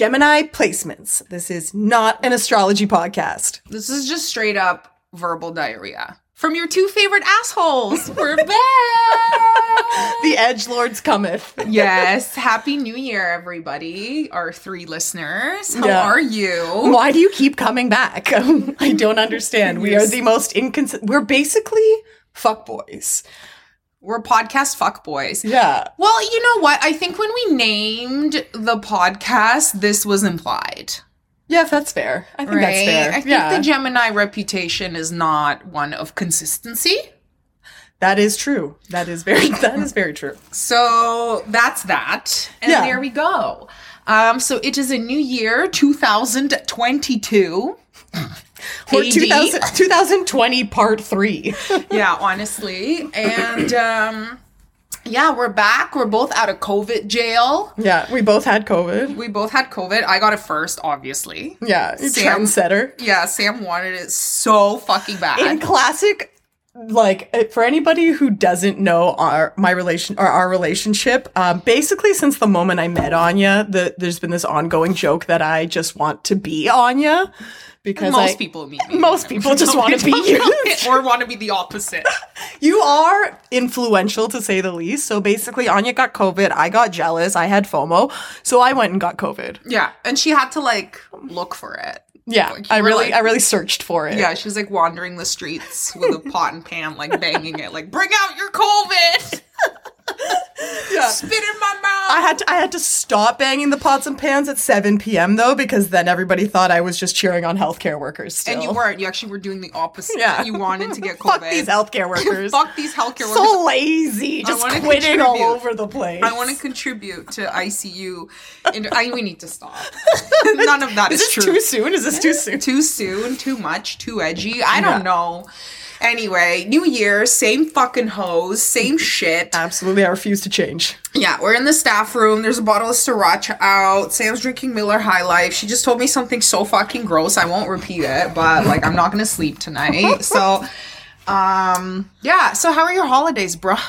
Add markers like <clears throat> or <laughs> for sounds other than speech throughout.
Welcome back to Gemini Placements. This is not an astrology podcast. This is just straight up verbal diarrhea. From your two favorite assholes. We're back. <laughs> The Edge Lords cometh. yes. Happy New Year, everybody. Our three listeners. How Yeah. are you? Why do you keep coming back? <laughs> I don't understand. We are the most inconsistent. We're basically fuckboys. We're podcast fuckboys. Yeah. Well, you know what? I think when we named the podcast, this was implied. Yeah, that's fair. I think Right? that's fair. I think yeah. the Gemini reputation is not one of consistency. that is true. That is very <laughs> that is very true. So that's that. And Yeah. there we go. Um, so it is a new year, 2022. We're 2000, 2020 part 3. <laughs> yeah, honestly. And um, yeah, we're back. We're both out of COVID jail. yeah, we both had COVID. We both had COVID. I got it first, obviously. Yeah, Sam- trendsetter. Yeah, Sam wanted it so fucking bad. in classic like uh, for anybody who doesn't know our my relation or our relationship um basically since the moment i met anya the there's been this ongoing joke that i just want to be anya because Most I, people most people just want to be you. <laughs> or want to be the opposite. <laughs> you are influential to say the least. So basically anya got covid. I got jealous. I had fomo. So i went and got covid. Yeah, and she had to like look for it. yeah Like, i really like- i really searched for it. Yeah, she was like wandering the streets with a pot and pan, like banging it, like bring out your COVID, <laughs> yeah spit in my mouth. I had to I had to stop banging the pots and pans at 7 p.m. though because then everybody thought I was just cheering on healthcare workers. Still. and you weren't. You actually were doing the opposite. Yeah. you wanted to get <laughs> COVID. Fuck these healthcare <laughs> workers. Fuck these healthcare workers. so lazy, just quitting all over the place. I want to contribute to ICU. And I, we need to stop. None of that Is is, this true. too soon? Is this too soon? too soon, too much, too edgy. I don't Yeah. know. Anyway, New Year, same fucking hose, same <laughs> shit. Absolutely, I refuse to change. Yeah, we're in the staff room. There's a bottle of sriracha out. Sam's drinking Miller High Life. She just told me something so fucking gross. I won't repeat it, but like I'm not gonna sleep tonight. <laughs> So, um, yeah. So how are your holidays, bruh?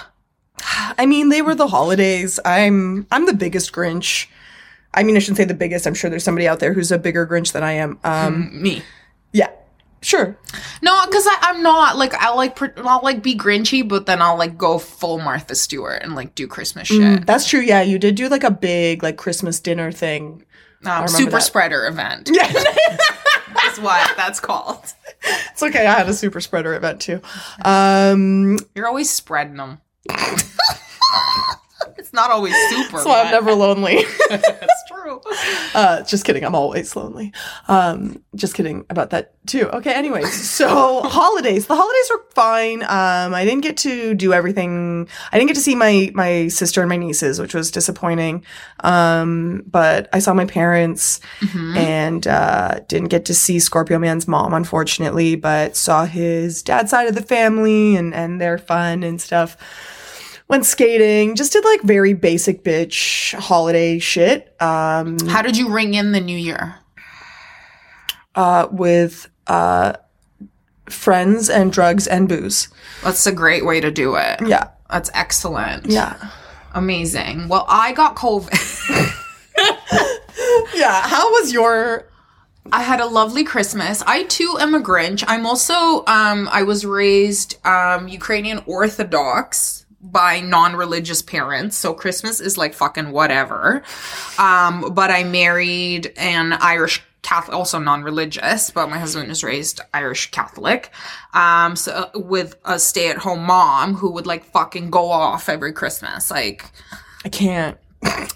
I mean, they were the holidays. I'm I'm the biggest Grinch. I mean, I shouldn't say the biggest. I'm sure there's somebody out there who's a bigger Grinch than I am. Um, Me. yeah, sure. No, because I'm not like I like pr- I'll like be Grinchy, but then I'll like go full Martha Stewart and like do Christmas shit. That's true. Yeah, you did do like a big like Christmas dinner thing. Um, super that. spreader event Yeah. <laughs> is what that's called. It's okay. I had a super spreader event too. Um, You're always spreading them. <laughs> it's not always super. so I'm never lonely. <laughs> That's true. <laughs> uh, just kidding. I'm always lonely. Um, just kidding about that too. Okay. Anyways, so <laughs> holidays. The holidays were fine. Um, I didn't get to do everything. I didn't get to see my my sister and my nieces, which was disappointing. Um, but I saw my parents and uh, didn't get to see Scorpio Man's mom, unfortunately. But saw his dad's side of the family and and their fun and stuff. Went skating. Just did like very basic bitch holiday shit. Um, How did you ring in the new year? uh, with uh, friends and drugs and booze. That's a great way to do it. Yeah, That's excellent. yeah, Amazing. Well, I got COVID. <laughs> yeah. How was your? I had a lovely Christmas. I too am a Grinch. I'm also um I was raised um Ukrainian Orthodox by non-religious parents. So Christmas is like fucking whatever. Um but I married an Irish Catholic also non-religious, but my husband is raised Irish Catholic. Um so with a stay-at-home mom who would like fucking go off every Christmas. Like I can't.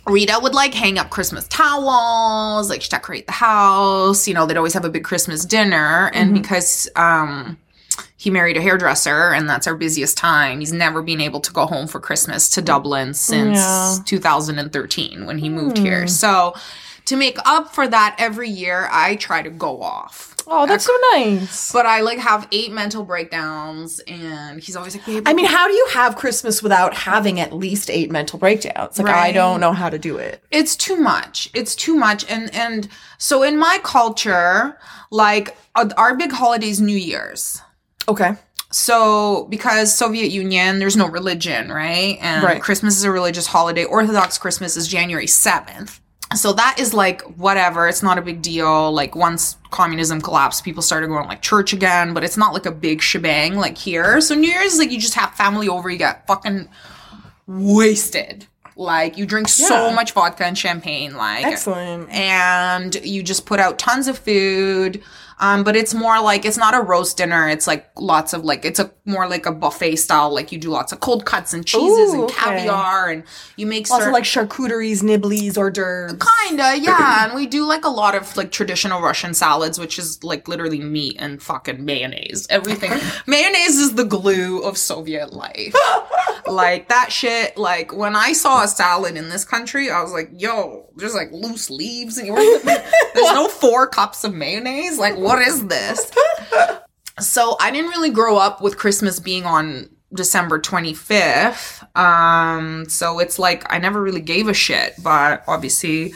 Rita would like hang up Christmas towels, like she'd decorate the house. You know, they'd always have a big Christmas dinner. And because um he married a hairdresser and that's our busiest time, he's never been able to go home for Christmas to Dublin since Yeah. 2013 when he moved here. So to make up for that every year, I try to go off. Oh, that's so nice. But I like have eight mental breakdowns and he's always like, I mean, how do you have Christmas without having at least eight mental breakdowns? Like, I don't know how to do it. it's too much it's too much and and so in my culture like uh, our big holidays new year's Okay. so because soviet union there's no religion right? And Right. christmas is a religious holiday. Orthodox christmas is january 7th so that is like whatever it's not a big deal. Like once communism collapsed people started going like church again but it's not like a big shebang like here. So new year's is like you just have family over you get fucking wasted. Like you drink so much vodka and champagne like Excellent. and you just put out tons of food um, but it's more like it's not a roast dinner. It's like lots of like it's a more like a buffet style. Like you do lots of cold cuts and cheeses Ooh, and okay. caviar, and you make Also cer- like charcuteries, nibblies, hors d'oeuvres. Kinda, yeah. and we do like a lot of like traditional Russian salads, which is like literally meat and fucking mayonnaise. Everything. <laughs> mayonnaise is the glue of Soviet life. like that shit. Like when I saw a salad in this country, I was like, yo, there's like loose leaves and <laughs> there's no four cups of mayonnaise. Like, what is this? <laughs> so I didn't really grow up with Christmas being on December 25th. Um, so it's like I never really gave a shit, but obviously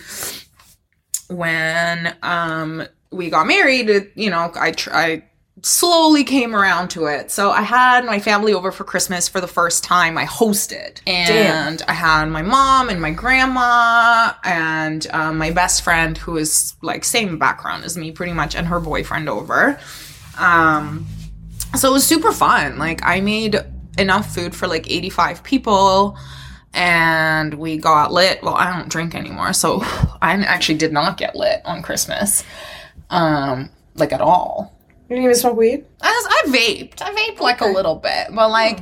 when um we got married, it, you know, I tr- I slowly came around to it. So I had my family over for Christmas for the first time. I hosted, and I had my mom and my grandma and um, my best friend, who is like same background as me, pretty much, and her boyfriend over. Um, so it was super fun. Like I made enough food for like 85 people and we got lit. Well, I don't drink anymore, so <laughs> I actually did not get lit on Christmas. Um like at all. You didn't even smoke weed? I, I vaped. I vaped like a little bit, but like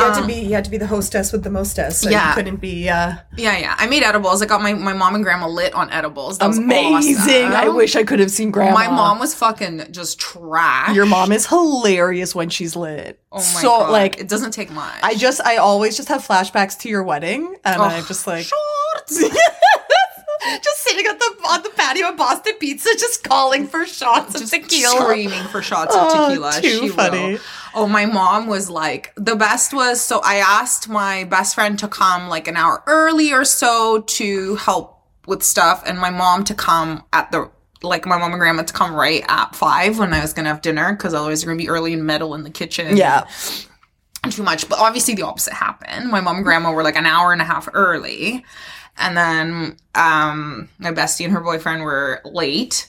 You had to be you had to be the hostess with the mostess. So Yeah. You couldn't be uh yeah, yeah. I made edibles. I got my, my mom and grandma lit on edibles. That was amazing. I wish I could have seen grandma. my mom was fucking just trash. Your mom is hilarious when she's lit. Oh my so god. like it doesn't take much. I just I always just have flashbacks to your wedding and Oh, I'm just like shorts. <laughs> just sitting at the on the patio of Boston Pizza, just calling for shots of tequila. screaming for shots of Oh, tequila. too she funny. Will. Oh, my mom was like the best was so I asked my best friend to come like an hour early or so to help with stuff, and my mom to come at the like my mom and grandma to come right at five when I was gonna have dinner because otherwise you're gonna be early and meddle in the kitchen. Yeah. too much. But obviously the opposite happened. My mom and grandma were like an hour and a half early. And then um my bestie and her boyfriend were late.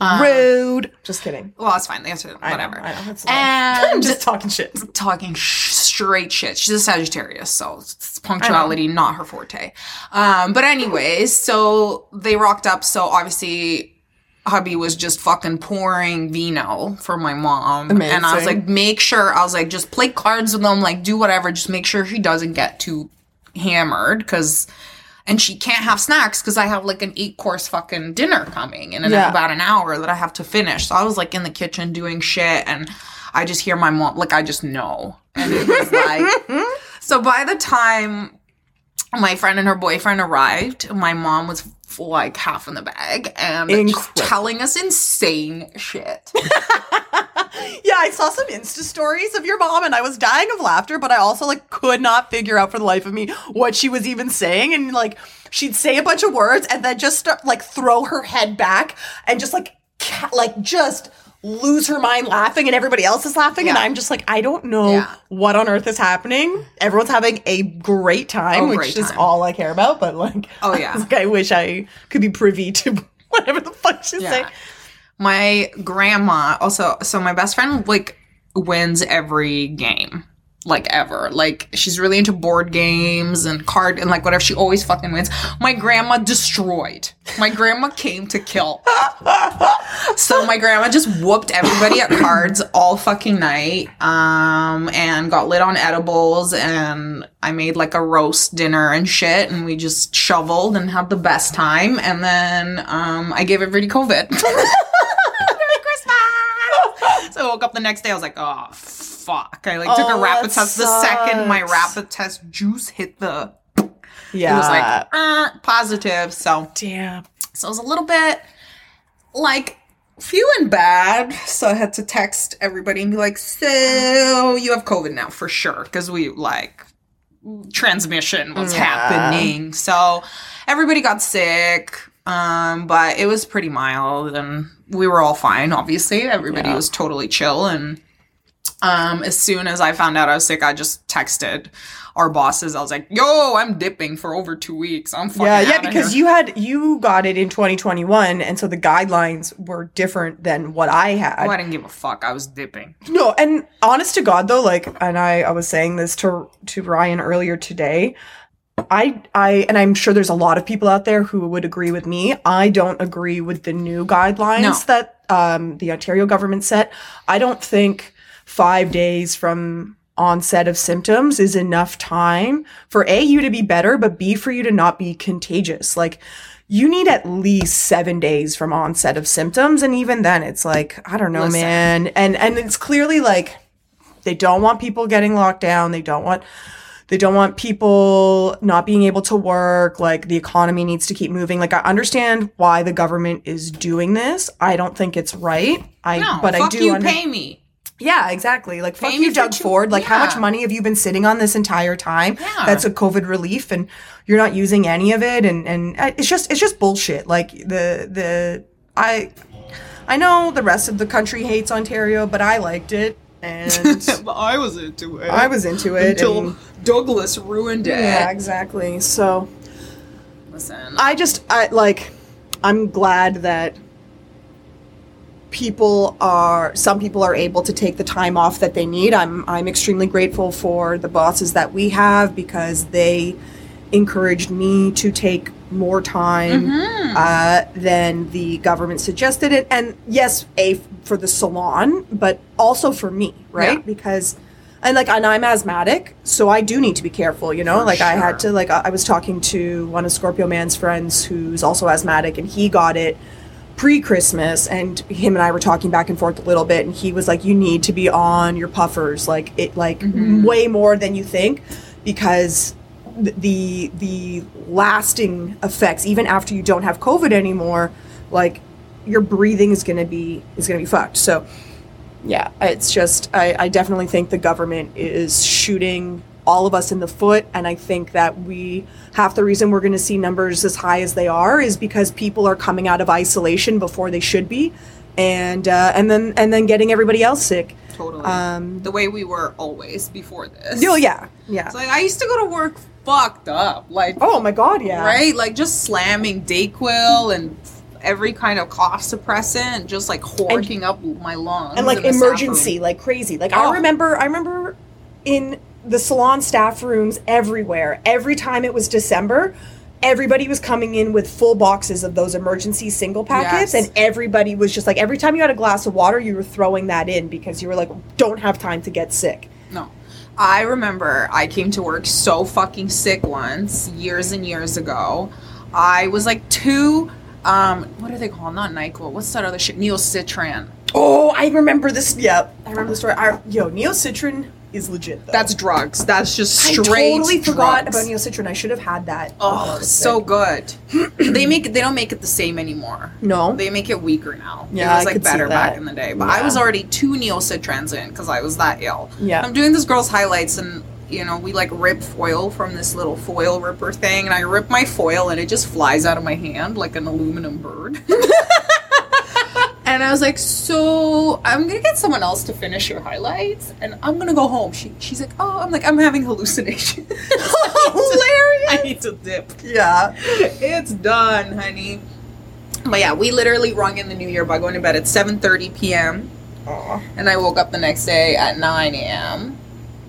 Um, Rude. Just kidding. Well, it's fine. They answered I know, whatever. I know, it's <laughs> I'm just talking shit. talking sh- straight shit. She's a Sagittarius, so it's punctuality not her forte. Um, but anyways, so they rocked up. So obviously, hubby was just fucking pouring vino for my mom, and I was like, make sure. I was like, just play cards with them, like do whatever. Just make sure she doesn't get too hammered, because. And she can't have snacks because I have like an eight course fucking dinner coming in Yeah. about an hour that I have to finish. So I was like in the kitchen doing shit and I just hear my mom, like I just know. And it was like, <laughs> so by the time my friend and her boyfriend arrived, my mom was like half in the bag and Incredible. telling us insane shit. <laughs> Yeah, I saw some Insta stories of your mom and I was dying of laughter, but I also like could not figure out for the life of me what she was even saying. And like she'd say a bunch of words and then just start like throw her head back and just like ca- like just lose her mind laughing and everybody else is laughing and I'm just like I don't know Yeah. what on earth is happening. Everyone's having a great time, oh, A which great is time. all I care about, but like Oh, <laughs> yeah. like, I wish I could be privy to <laughs> whatever the fuck she's Yeah. saying. my grandma also so my best friend like wins every game like ever. Like she's really into board games and card and like whatever. She always fucking wins. My grandma destroyed. My grandma came to kill. <laughs> So my grandma just whooped everybody at cards all fucking night um and got lit on edibles and i made like a roast dinner and shit and we just shoveled and had the best time and then um i gave everybody covid! <laughs> So I woke up the next day. I was like, "Oh fuck!" I like took Oh, a rapid that test. The second my rapid test juice hit the, Yeah. it was like uh, positive. So damn. so it was a little bit like feeling bad. So I had to text everybody and be like, "So you have COVID now for sure?" Because we like transmission was Yeah. happening. So everybody got sick. Um, but it was pretty mild and we were all fine, obviously. Everybody Yeah. was totally chill and Um, as soon as I found out I was sick, I just texted our bosses. I was like, "Yo, I'm dipping for over two weeks. I'm fucking Yeah, yeah, because here." you had you got it in 2021, and so the guidelines were different than what I had. Oh, I didn't give a fuck. I was dipping. No, and honest to God though, like, and I, I was saying this to to Ryan earlier today. I, I, and I'm sure there's a lot of people out there who would agree with me. I don't agree with the new guidelines No. that um, the Ontario government set. I don't think five days from onset of symptoms is enough time for a you to be better, but b for you to not be contagious. Like. You need at least seven days from onset of symptoms, and even then, it's like I don't know, Listen. man. And and it's clearly like they don't want people getting locked down. They don't want they don't want people not being able to work. Like the economy needs to keep moving. Like I understand why the government is doing this. I don't think it's right. I No, but I fuck do you. under- pay me. yeah, exactly. Like fuck Pay you, Doug two- Ford. Like how much money have you been sitting on this entire time? Yeah. That's a COVID relief, and you're not using any of it. And and uh, it's just it's just bullshit. Like the the I I know the rest of the country hates Ontario, but I liked it, and <laughs> I was into it. I was into it. until Douglas ruined it. yeah, exactly. So Listen, I just I like I'm glad that people are some people are able to take the time off that they need. I'm I'm extremely grateful for the bosses that we have because they encouraged me to take more time uh, than the government suggested it. And yes a for the salon but also for me right? Yeah. because and like and I'm asthmatic so I do need to be careful you know? For like I had to like I was talking to one of Scorpio Man's friends who's also asthmatic and he got it pre-Christmas and him and I were talking back and forth a little bit and he was like you need to be on your puffers like it like Mm-hmm. way more than you think because the the lasting effects even after you don't have covid anymore like your breathing is going to be is going to be fucked so yeah it's just I, I definitely think the government is shooting all of us in the foot and i think that we half the reason we're going to see numbers as high as they are is because people are coming out of isolation before they should be and uh, and then and then getting everybody else sick totally. um, the way we were always before this. oh yeah yeah It's like I used to go to work fucked up, like oh my god yeah. right, like just slamming Dayquil and every kind of cough suppressant, just like horking up my lungs and like in the staff emergency like crazy. Like Oh. i remember i remember in the salon staff rooms everywhere. Every time it was december everybody was coming in with full boxes of those emergency single packets Yes. and everybody was just like every time you had a glass of water you were throwing that in because you were like don't have time to get sick. No. I remember I came to work so fucking sick once, years and years ago. I was like two, um, what are they called? Not NyQuil. What's that other shit? Neocitran. oh i remember this Yep, i remember the story I, yo neocitran is legit though That's drugs. That's just straight. I straight totally forgot drugs. about neocitran i should have had that Oh, when I was so sick. good. <clears throat> they make it. They don't make it the same anymore. no They make it weaker now. Yeah, it was I like could see better that. back in the day. But Yeah. I was already two neocitrans in because I was that ill. Yeah. I'm doing this girl's highlights and you know we like rip foil from this little foil ripper thing and I rip my foil and it just flies out of my hand like an aluminum bird. <laughs> <laughs> And I was like, so I'm gonna get someone else to finish your highlights, and I'm gonna go home. She, she's like, oh, I'm like, I'm having hallucinations. <laughs> Hilarious. I need to dip. yeah <laughs> It's done, honey. But yeah, we literally rung in the new year by going to bed at 7:30 p.m. Aw. and I woke up the next day at 9 a.m.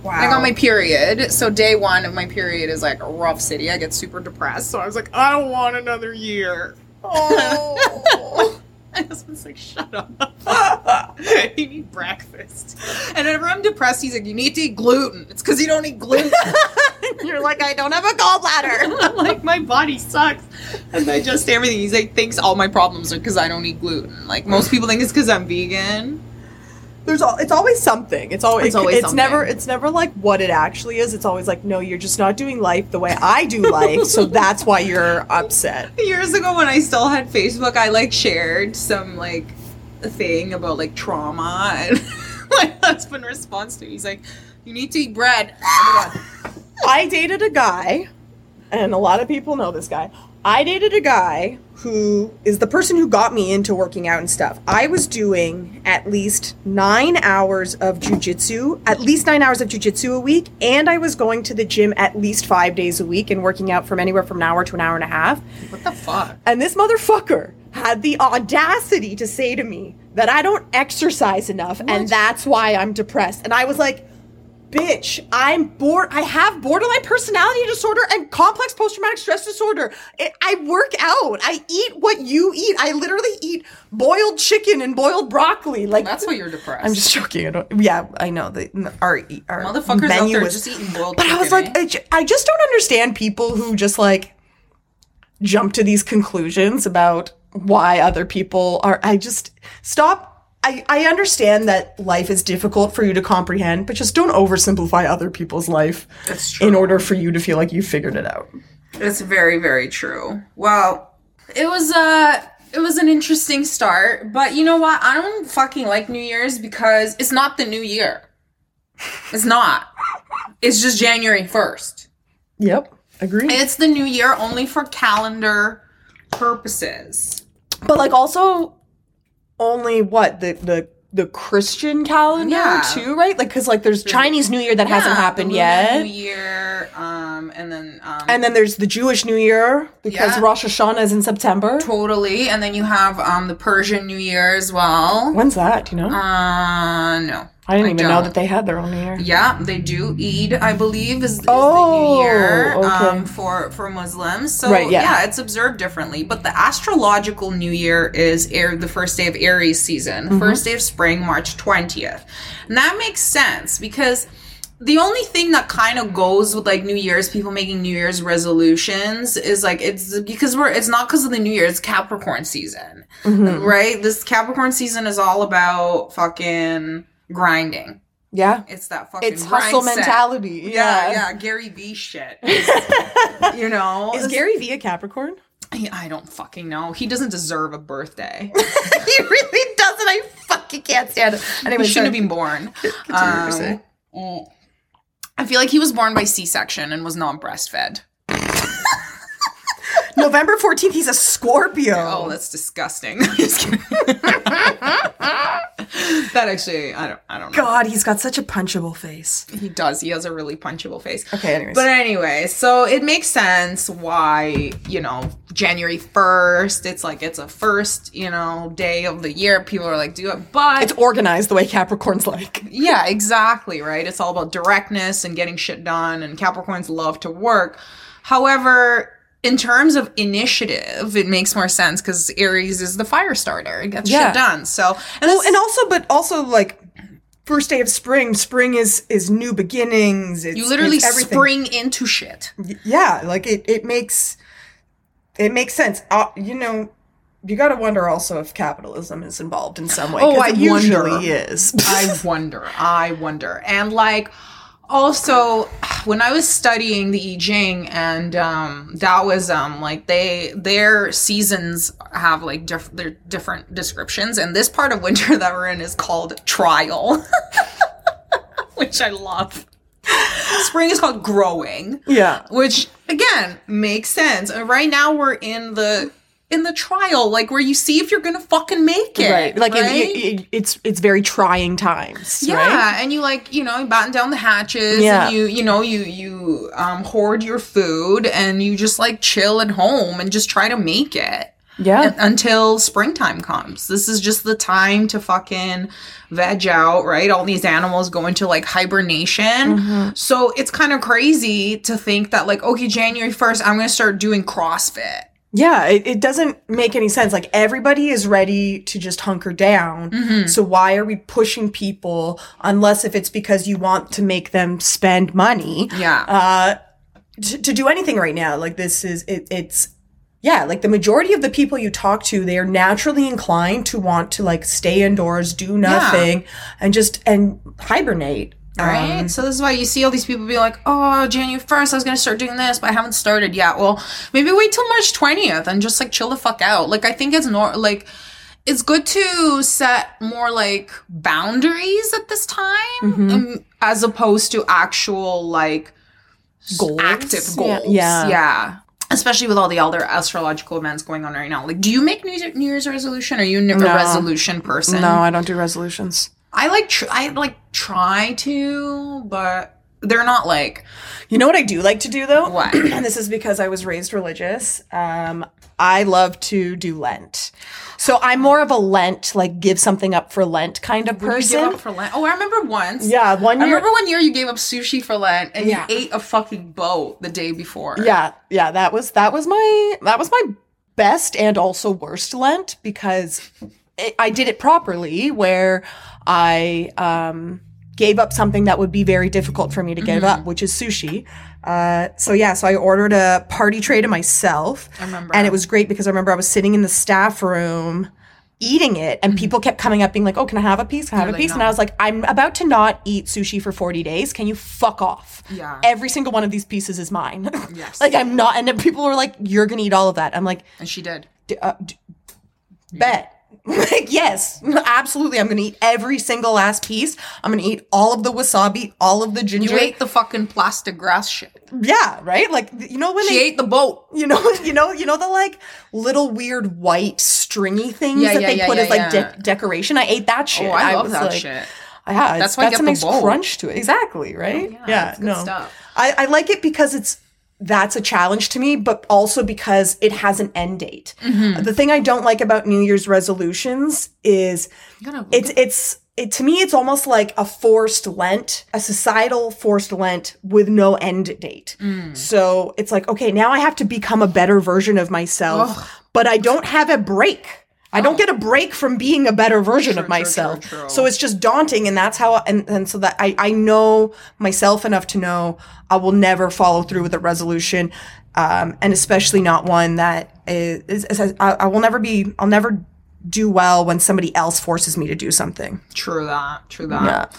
wow I got my period. So day one of my period is like a rough city. I get super depressed. So I was like, I don't want another year. Oh. <laughs> My husband's like, shut up. <laughs> you need breakfast. And whenever I'm depressed, he's like, you need to eat gluten. It's because you don't eat gluten. <laughs> You're like, I don't have a gallbladder. <laughs> I'm like, my body sucks. And I just everything. He's like, thinks all my problems are because I don't eat gluten. Like, most people think it's because I'm vegan. There's all. It's always something. It's always. It's always It's something. never. It's never like what it actually is. It's always like, no, you're just not doing life the way I do life. so <laughs> that's why you're upset. Years ago, when I still had Facebook, I like shared some like thing about like trauma, and <laughs> my husband responds to. it. He's like, "You need to eat bread." Oh my god. I dated a guy, and a lot of people know this guy. I dated a guy who is the person who got me into working out and stuff. I was doing at least nine hours of jujitsu, at least nine hours of jujitsu a week, and I was going to the gym at least five days a week and working out from anywhere from an hour to an hour and a half. What the fuck? And this motherfucker had the audacity to say to me that I don't exercise enough and that's why I'm depressed. And I was like, bitch, I'm bored. I have borderline personality disorder and complex post traumatic stress disorder. I- I work out. I eat what you eat. I literally eat boiled chicken and boiled broccoli. Like That's why you're depressed. I'm just joking. I don't, yeah, I know the our our Motherfuckers out menu there was- just eating boiled But I was like, eh? I, ju- I just don't understand people who just like jump to these conclusions about why other people are. I just stop. I, I understand that life is difficult for you to comprehend, but just don't oversimplify other people's life That's true. in order for you to feel like you figured it out. It's very, very true. Well, it was uh it was an interesting start, but you know what? I don't fucking like New Year's because it's not the new year. It's not. It's just January 1st. Yep, agree. It's the new year only for calendar purposes. But like also only what the the the Christian calendar Yeah. too, right? Like because like there's Chinese New Year that hasn't happened yet. New Year, um, and then um, And then there's the Jewish New Year because Yeah. Rosh Hashanah is in September. totally, and then you have um the Persian New Year as well. When's that? Do you know? Uh, no. I didn't even know don't. that they had their own New Year. Yeah, they do. Eid, I believe, is, is the Oh, new year okay. um, for for Muslims. So Right, yeah. yeah. it's observed differently. But the astrological new year is air, the first day of Aries season, Mm-hmm. first day of spring, March twentieth, and that makes sense because. The only thing that kind of goes with like New Year's, people making New Year's resolutions is like it's because we're it's not because of the New Year, it's Capricorn season, Mm-hmm. right? This Capricorn season is all about fucking grinding. Yeah. It's that fucking It's hustle set. mentality. Yeah, Yeah. yeah, Gary V shit. <laughs> you know, Is Gary V a Capricorn? I I don't fucking know. He doesn't deserve a birthday. <laughs> he really doesn't. I fucking can't stand it. Anyway, he shouldn't have been born. Um, mm. I feel like he was born by C-section and was not breastfed. November 14th, he's a Scorpio. Oh, that's disgusting. <laughs> Just kidding. <laughs> that actually, I don't, I don't know. God, he's got such a punchable face. He does. He has a really punchable face. Okay, anyways. But anyway, so it makes sense why, you know, January 1st, it's like it's a first, you know, day of the year. People are like, do it. But it's organized the way Capricorn's like. yeah, exactly, right? It's all about directness and getting shit done, and Capricorns love to work. However, in terms of initiative, it makes more sense because Aries is the fire starter. It gets Yeah. shit done. So, and, Well, and also, but also like first day of spring. Spring is is new beginnings. It's, you literally it's spring into shit. Yeah, like it. It makes it makes sense. Uh, you know, you got to wonder also if capitalism is involved in some way. Oh, I it usually wonder. is. I <laughs> wonder. I wonder. And like also when I was studying the I Ching and um Taoism, like they their seasons have like diff- their different descriptions and this part of winter <laughs> that we're in is called trial. <laughs> Which I love. Spring is called growing, yeah. which again makes sense. And right now we're in the in the trial, like where you see if you're gonna fucking make it. Right. Like it- right? It, it, it's it's very trying times. Yeah, Right? and you like you know you batten down the hatches. Yeah. and you you know you you um hoard your food and you just like chill at home and just try to make it Yeah. until springtime comes. This is just the time to fucking veg out, right? All these animals go into like hibernation. Mm-hmm. So it's kind of crazy to think that like okay, January 1st I'm going to start doing CrossFit. Yeah, it, it doesn't make any sense. Like everybody is ready to just hunker down. Mm-hmm. So why are we pushing people unless if it's because you want to make them spend money Yeah. uh, to, to do anything right now? Like this is it, it's yeah, like the majority of the people you talk to, they are naturally inclined to want to like stay indoors, do nothing, and just and hibernate. Right. Um, so this is why you see all these people be like, "Oh, January first, I was gonna start doing this, but I haven't started yet." Well, maybe wait till March twentieth and just like chill the fuck out. Like I think it's nor like it's good to set more like boundaries at this time, Mm-hmm. um, as opposed to actual like Goals? active goals. yeah. yeah. especially with all the other astrological events going on right now. Like, do you make New, New Year's resolution? Are you a resolution person? No, I don't do resolutions. I like tr- I like try to, but they're not like You know what I do like to do though? What? and <clears throat> this is because I was raised religious. Um, I love to do Lent. So I'm more of a Lent, like give something up for Lent kind of you give person. up for Lent. Oh, I remember once. yeah, one year. I remember one year you gave up sushi for Lent and Yeah. you ate a fucking boat the day before. Yeah, yeah, that was that was my that was my best and also worst Lent because I did it properly where I um gave up something that would be very difficult for me to give Mm-hmm. up, which is sushi. Uh, so yeah, so I ordered a party tray to myself. I remember. And it was great because I remember I was sitting in the staff room eating it and people kept coming up being like, "Oh, can I have a piece? Can I have Mm-hmm. You're a like, piece?" And I was like, "I'm about to not eat sushi for 40 days. Can you fuck off?" Yeah. Every single one of these pieces is mine. <laughs> Yes. like I'm not and then people were like, "You're going to eat all of that." I'm like, and she did. D- uh, d- "Bet." Like, <laughs> yes, absolutely. I'm to eat every single last piece. I'm to eat all of the wasabi, all of the ginger. You ate the fucking plastic grass shit. yeah, right? Like you know when She they ate the boat. you know, <laughs> you know, you know the like little weird white stringy things Yeah, that yeah, they yeah, put as like de- decoration. I ate that shit. Oh, I love was that like, shit. Yeah, That's why I some the nice crunch to it. Exactly, right? Oh, yeah, yeah, no. stuff. I, I like it because it's that's a challenge to me, but also because it has an end date. Mm-hmm. The thing I don't like about New Year's resolutions is it's it's it to me it's almost like a forced lent a societal forced lent with no end date Mm. so it's like okay now i have to become a better version of myself but i don't have a break i don't get a break from being a better version True, of myself true, true. so it's just daunting and that's how and, and so that I, I know myself enough to know i will never follow through with a resolution um, and especially not one that is, is, is I, I will never be i'll never do well when somebody else forces me to do something True that. True that.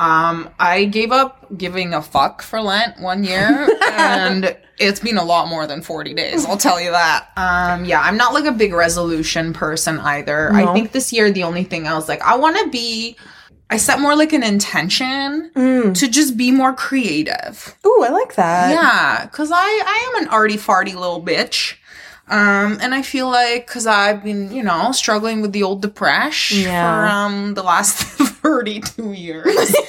Um, I gave up giving a fuck for Lent one year, <laughs> and it's been a lot more than 40 days, I'll tell you that. Um, yeah, I'm not like a big resolution person either. I think this year, the only thing I was like, I want to be, I set more like an intention Mm. to just be more creative. Ooh, I like that. Yeah, because I, I am an arty farty little bitch. Um, and I feel like because I've been, you know, struggling with the old depression Yeah. for um the last <laughs> 32 years. <laughs>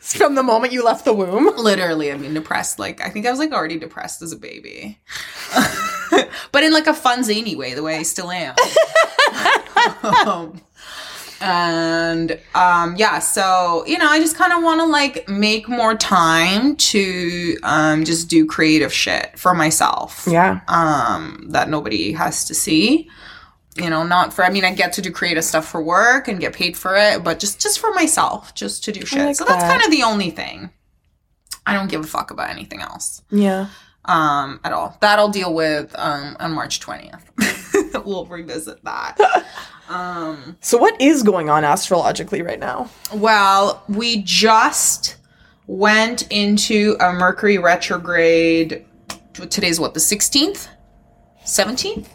From the moment you left the womb. Literally, I've been depressed. Like I think I was like already depressed as a baby. <laughs> but in like a fun zany way, the way I still am. um, and um yeah, so you know, I just kind of want to like make more time to um just do creative shit for myself. Yeah. um, that nobody has to see. You know, not for. I mean, I get to do creative stuff for work and get paid for it, but just just for myself, just to do shit. like so that's that. kind of the only thing. I don't give a fuck about anything else Yeah. Um, at all. That I'll deal with um, on March twentieth. <laughs> we'll revisit that. <laughs> um, So what is going on astrologically right now? well, we just went into a Mercury retrograde. Today's what the sixteenth, seventeenth.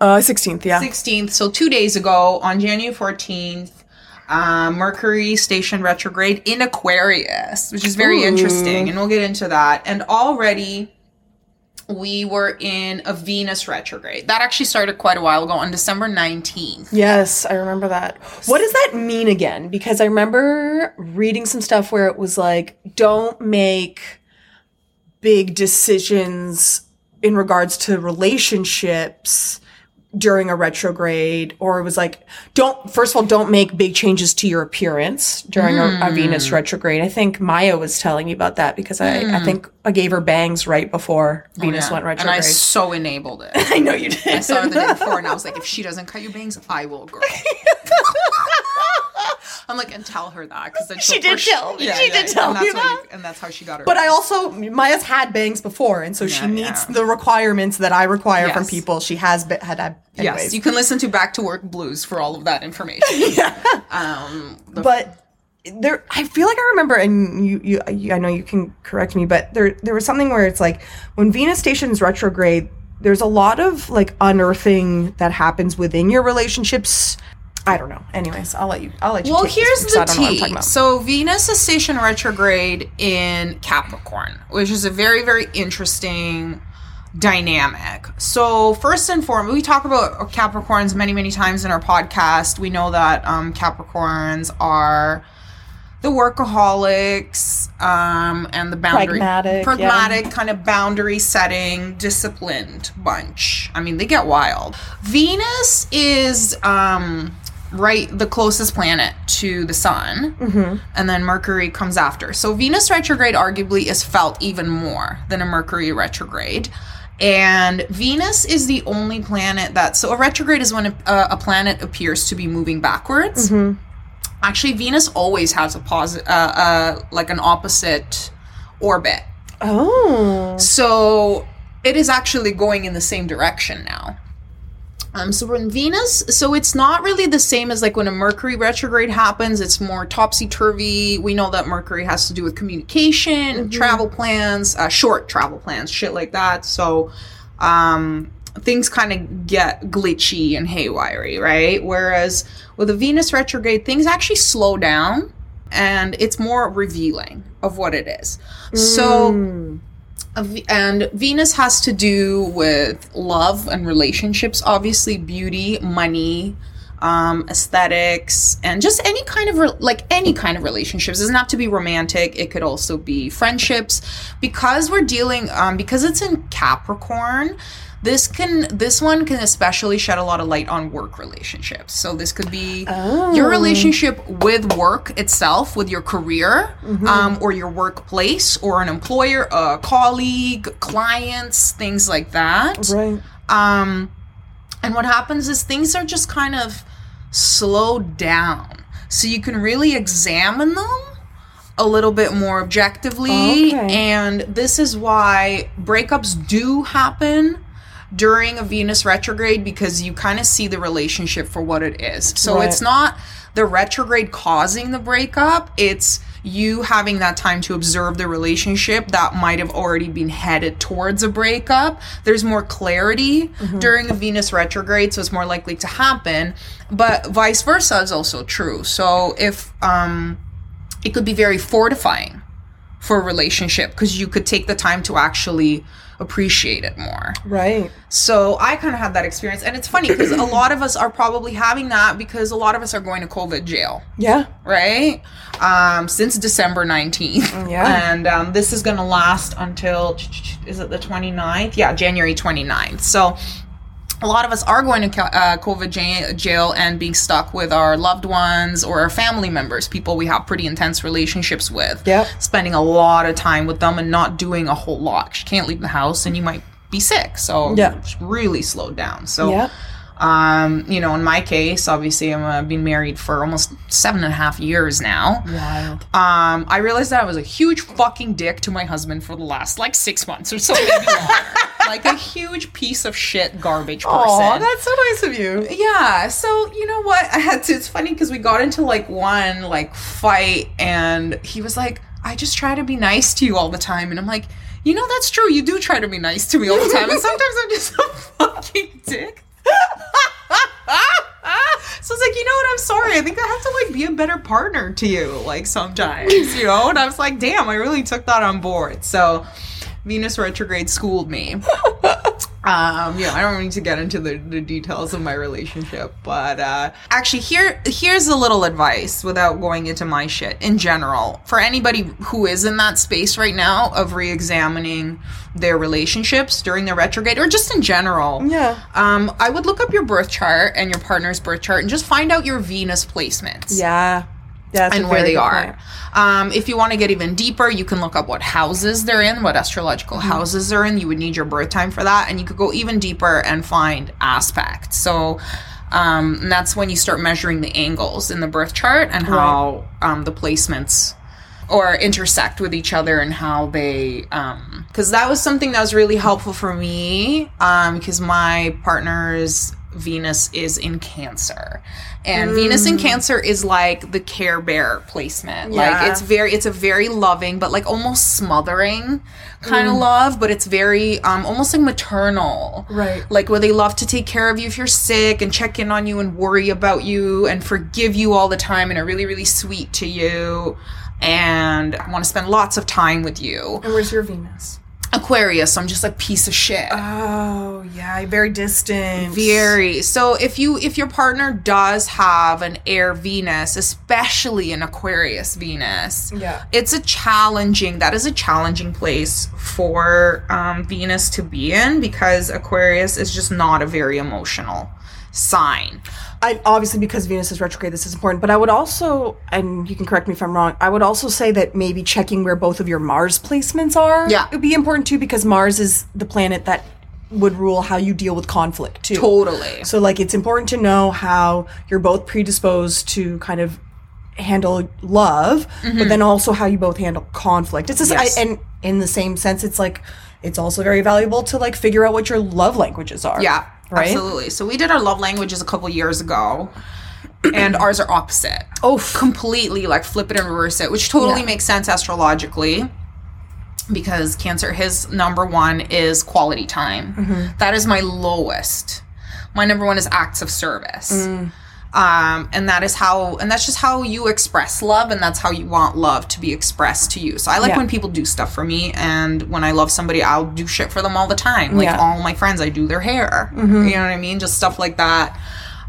Uh 16th, yeah. 16th, so two days ago on January 14th, uh, Mercury station retrograde in Aquarius, which is very Ooh. interesting, and we'll get into that. And already we were in a Venus retrograde. That actually started quite a while ago on December 19th. Yes, I remember that. What does that mean again? Because I remember reading some stuff where it was like, don't make big decisions in regards to relationships during a retrograde, or it was like, don't, first of all, don't make big changes to your appearance during a, a Venus hmm. retrograde. I think Maya was telling me about that because I, I hmm. think I gave her bangs right before oh, Venus Yeah. went And I so enabled it. <laughs> I know you did. I saw her the day before, and I was like, if she doesn't cut you bangs, I will, girl. <laughs> I'm like, and tell her that because She did tell me. She did tell and me that. you- and that's how she got her. But I also Maya's had bangs before, and so she meets yeah. the requirements that I require from people. She has been, had had anyways. Yes, you can listen to Back to Work Blues for all of that information. <laughs> yeah. Um, But there, I feel like I remember, and you, you, you, I know you can correct me, but there, there was something where it's like when Venus stations retrograde, there's a lot of like unearthing that happens within your relationships I don't know. Anyways, I'll let you. I'll let you. Well, this here's because the don't know what I'm tea. So Venus is station retrograde in Capricorn, which is a very, very interesting dynamic. So first and foremost, we talk about Capricorns many, many times in our podcast. We know that um, Capricorns are the workaholics um, and the boundary Pragmatic, yeah. pragmatic kind of boundary setting disciplined bunch i mean they get wild venus is um right the closest planet to the sun Mm-hmm. and then mercury comes after so venus retrograde arguably is felt even more than a mercury retrograde and venus is the only planet that so a retrograde is when a, a planet appears to be moving backwards Mm-hmm. Actually, Venus always has a positive, uh, uh, like an opposite orbit. Oh. So it is actually going in the same direction now. Um, so when Venus, so it's not really the same as like when a Mercury retrograde happens. It's more topsy turvy. We know that Mercury has to do with communication, travel plans, uh, short travel plans, shit like that. So um, things kind of get glitchy and haywire, right? Whereas with a Venus retrograde, things actually slow down and it's more revealing of what it is. So Mm. V- and Venus has to do with love and relationships, obviously beauty, money, um, aesthetics, and just any kind of re- like any kind of relationships. It doesn't have to be romantic. It could also be friendships, because we're dealing um, because it's in Capricorn. This can this one can especially shed a lot of light on work relationships. So this could be your Oh. relationship with work itself, with your career, um, or your workplace, or an employer, a colleague, clients, things like that. Right. Um, and what happens is things are just kind of slowed down. So you can really examine them a little bit more objectively. Okay. And this is why breakups do happen during a Venus retrograde because you kind of see the relationship for what it is. So Right. it's not the retrograde causing the breakup, it's you having that time to observe the relationship that might have already been headed towards a breakup. There's more clarity during a Venus retrograde, so it's more likely to happen. But vice versa is also true. So if um it could be very fortifying for a relationship because you could take the time to actually appreciate it more. Right. So I kind of had that experience. And it's funny because a lot of us are probably having that because a lot of us are going to COVID jail, Yeah. right? Um, since December 19th. Yeah. And um, this is going to last until, is it the 29th? Yeah, January 29th. So a lot of us are going to uh, COVID jail and being stuck with our loved ones or our family members, people we have pretty intense relationships with. Yep. Spending a lot of time with them and not doing a whole lot. You can't leave the house and you might be sick. So Yeah. it's really slowed down. So Yep. Um, you know, in my case, obviously, I'm uh, been married for almost seven and a half years now. Wild. Um, I realized that I was a huge fucking dick to my husband for the last like six months or so, maybe <laughs> like a huge piece of shit garbage person. Oh, that's so nice of you. yeah. So you know what? I had to. It's funny because we got into like one like fight, and he was like, "I just try to be nice to you all the time," and I'm like. You know that's true. You do try to be nice to me all the time, and <laughs> sometimes I'm just a fucking dick. So it's like, you know what? I'm sorry. I think I have to like be a better partner to you, like sometimes, you know. And I was like, damn, I really took that on board. So Venus retrograde schooled me. Um, yeah, I don't need to get into the, the details of my relationship, but uh, actually, here here's a little advice without going into my shit in general for anybody who is in that space right now of re-examining their relationships during their retrograde or just in general. Yeah. Um, I would look up your birth chart and your partner's birth chart and just find out your Venus placements Yeah. That's and where they are. Um, if you want to get even deeper, you can look up what houses they're in, what astrological Mm-hmm. houses they're in. You would need your birth time for that, and you could go even deeper and find aspects. So. Um, and that's when you start measuring the angles in the birth chart and how um, the placements or intersect with each other and how they because that was something that was really helpful for me because my partner's Venus is in Cancer. And Venus in Cancer is like the Care Bear placement. Yeah. Like it's very it's a very loving but like almost smothering kind of love, but it's very um almost like maternal. Right. Like where they love to take care of you if you're sick and check in on you and worry about you and forgive you all the time and are really really sweet to you and want to spend lots of time with you. And where's your Venus? Aquarius, so I'm just like piece of shit. Oh, yeah, very distant. Very. So if you if your partner does have an air Venus, especially an Aquarius Venus, Yeah. it's a challenging that is a challenging place for um, Venus to be in because Aquarius is just not a very emotional sign. I obviously because Venus is retrograde, this is important. But I would also, and you can correct me if I'm wrong. I would also say that maybe checking where both of your Mars placements are, Yeah. would be important too because Mars is the planet that would rule how you deal with conflict too. Totally. So like it's important to know how you're both predisposed to kind of handle love, but then also how you both handle conflict. It's just Mm-hmm. Yes. I, and in the same sense, it's like it's also very valuable to like figure out what your love languages are. Yeah, Right? absolutely. So we did our love languages a couple years ago, and ours are opposite. Oh, completely like flip it and reverse it, which totally Yeah. makes sense astrologically. Because Cancer, his number one is quality time. Mm-hmm. That is my lowest. My number one is acts of service. Mm. Um, and that is how, and that's just how you express love, and that's how you want love to be expressed to you. So I like Yeah. when people do stuff for me, and when I love somebody, I'll do shit for them all the time. Like Yeah. all my friends, I do their hair. You know what I mean? Just stuff like that.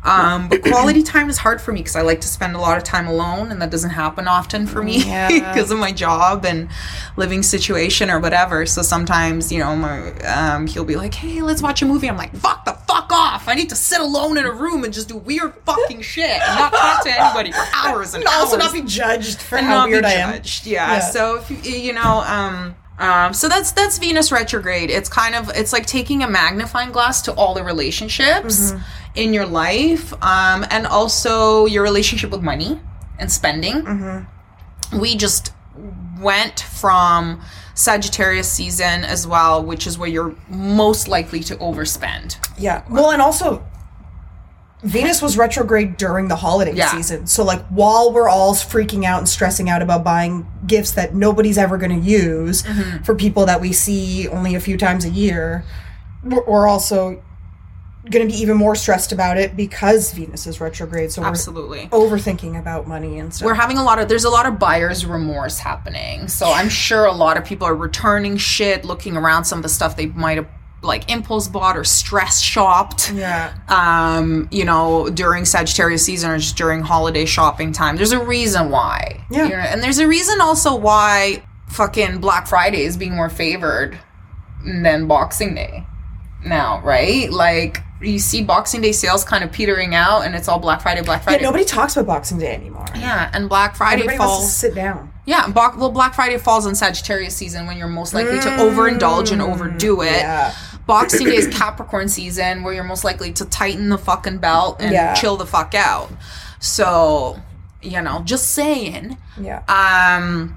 Um, but quality time is hard for me because I like to spend a lot of time alone, and that doesn't happen often for me Yeah. <laughs> because of my job and living situation or whatever. So sometimes, you know, my, um, he'll be like, "Hey, let's watch a movie." I'm like, "Fuck the fuck off! I need to sit alone in a room and just do weird fucking shit and not talk to anybody for hours and and also not be judged for and how weird I am. judged. Yeah. Yeah. So if you, you know, um, um, so that's that's Venus retrograde. It's kind of it's like taking a magnifying glass to all the relationships Mm-hmm. in your life, um, and also your relationship with money and spending. Mm-hmm. We just went from Sagittarius season as well, which is where you're most likely to overspend. Yeah. Well, and also Venus was retrograde during the holiday Yeah. season. So like while we're all freaking out and stressing out about buying gifts that nobody's ever going to use Mm-hmm. for people that we see only a few times a year, we're, we're also going to be even more stressed about it because Venus is retrograde. So Absolutely. we're overthinking about money and stuff. we're having a lot of there's a lot of buyer's remorse happening so i'm sure a lot of people are returning shit looking around some of the stuff they might have like impulse bought or stress shopped yeah. um you know during sagittarius season or just during holiday shopping time there's a reason why Yeah. You know, and there's a reason also why fucking black friday is being more favored than boxing day now right like you see boxing day sales kind of petering out and it's all black friday black Friday. Yeah, nobody talks about Boxing Day anymore. yeah, and Black Friday Everybody falls. sit down. Yeah, Black, well, Black Friday falls on Sagittarius season when you're most likely to overindulge and overdo it. Mm, Yeah. Boxing Day is <clears throat> Capricorn season where you're most likely to tighten the fucking belt and Yeah. chill the fuck out. So, you know, just saying. Yeah. Um,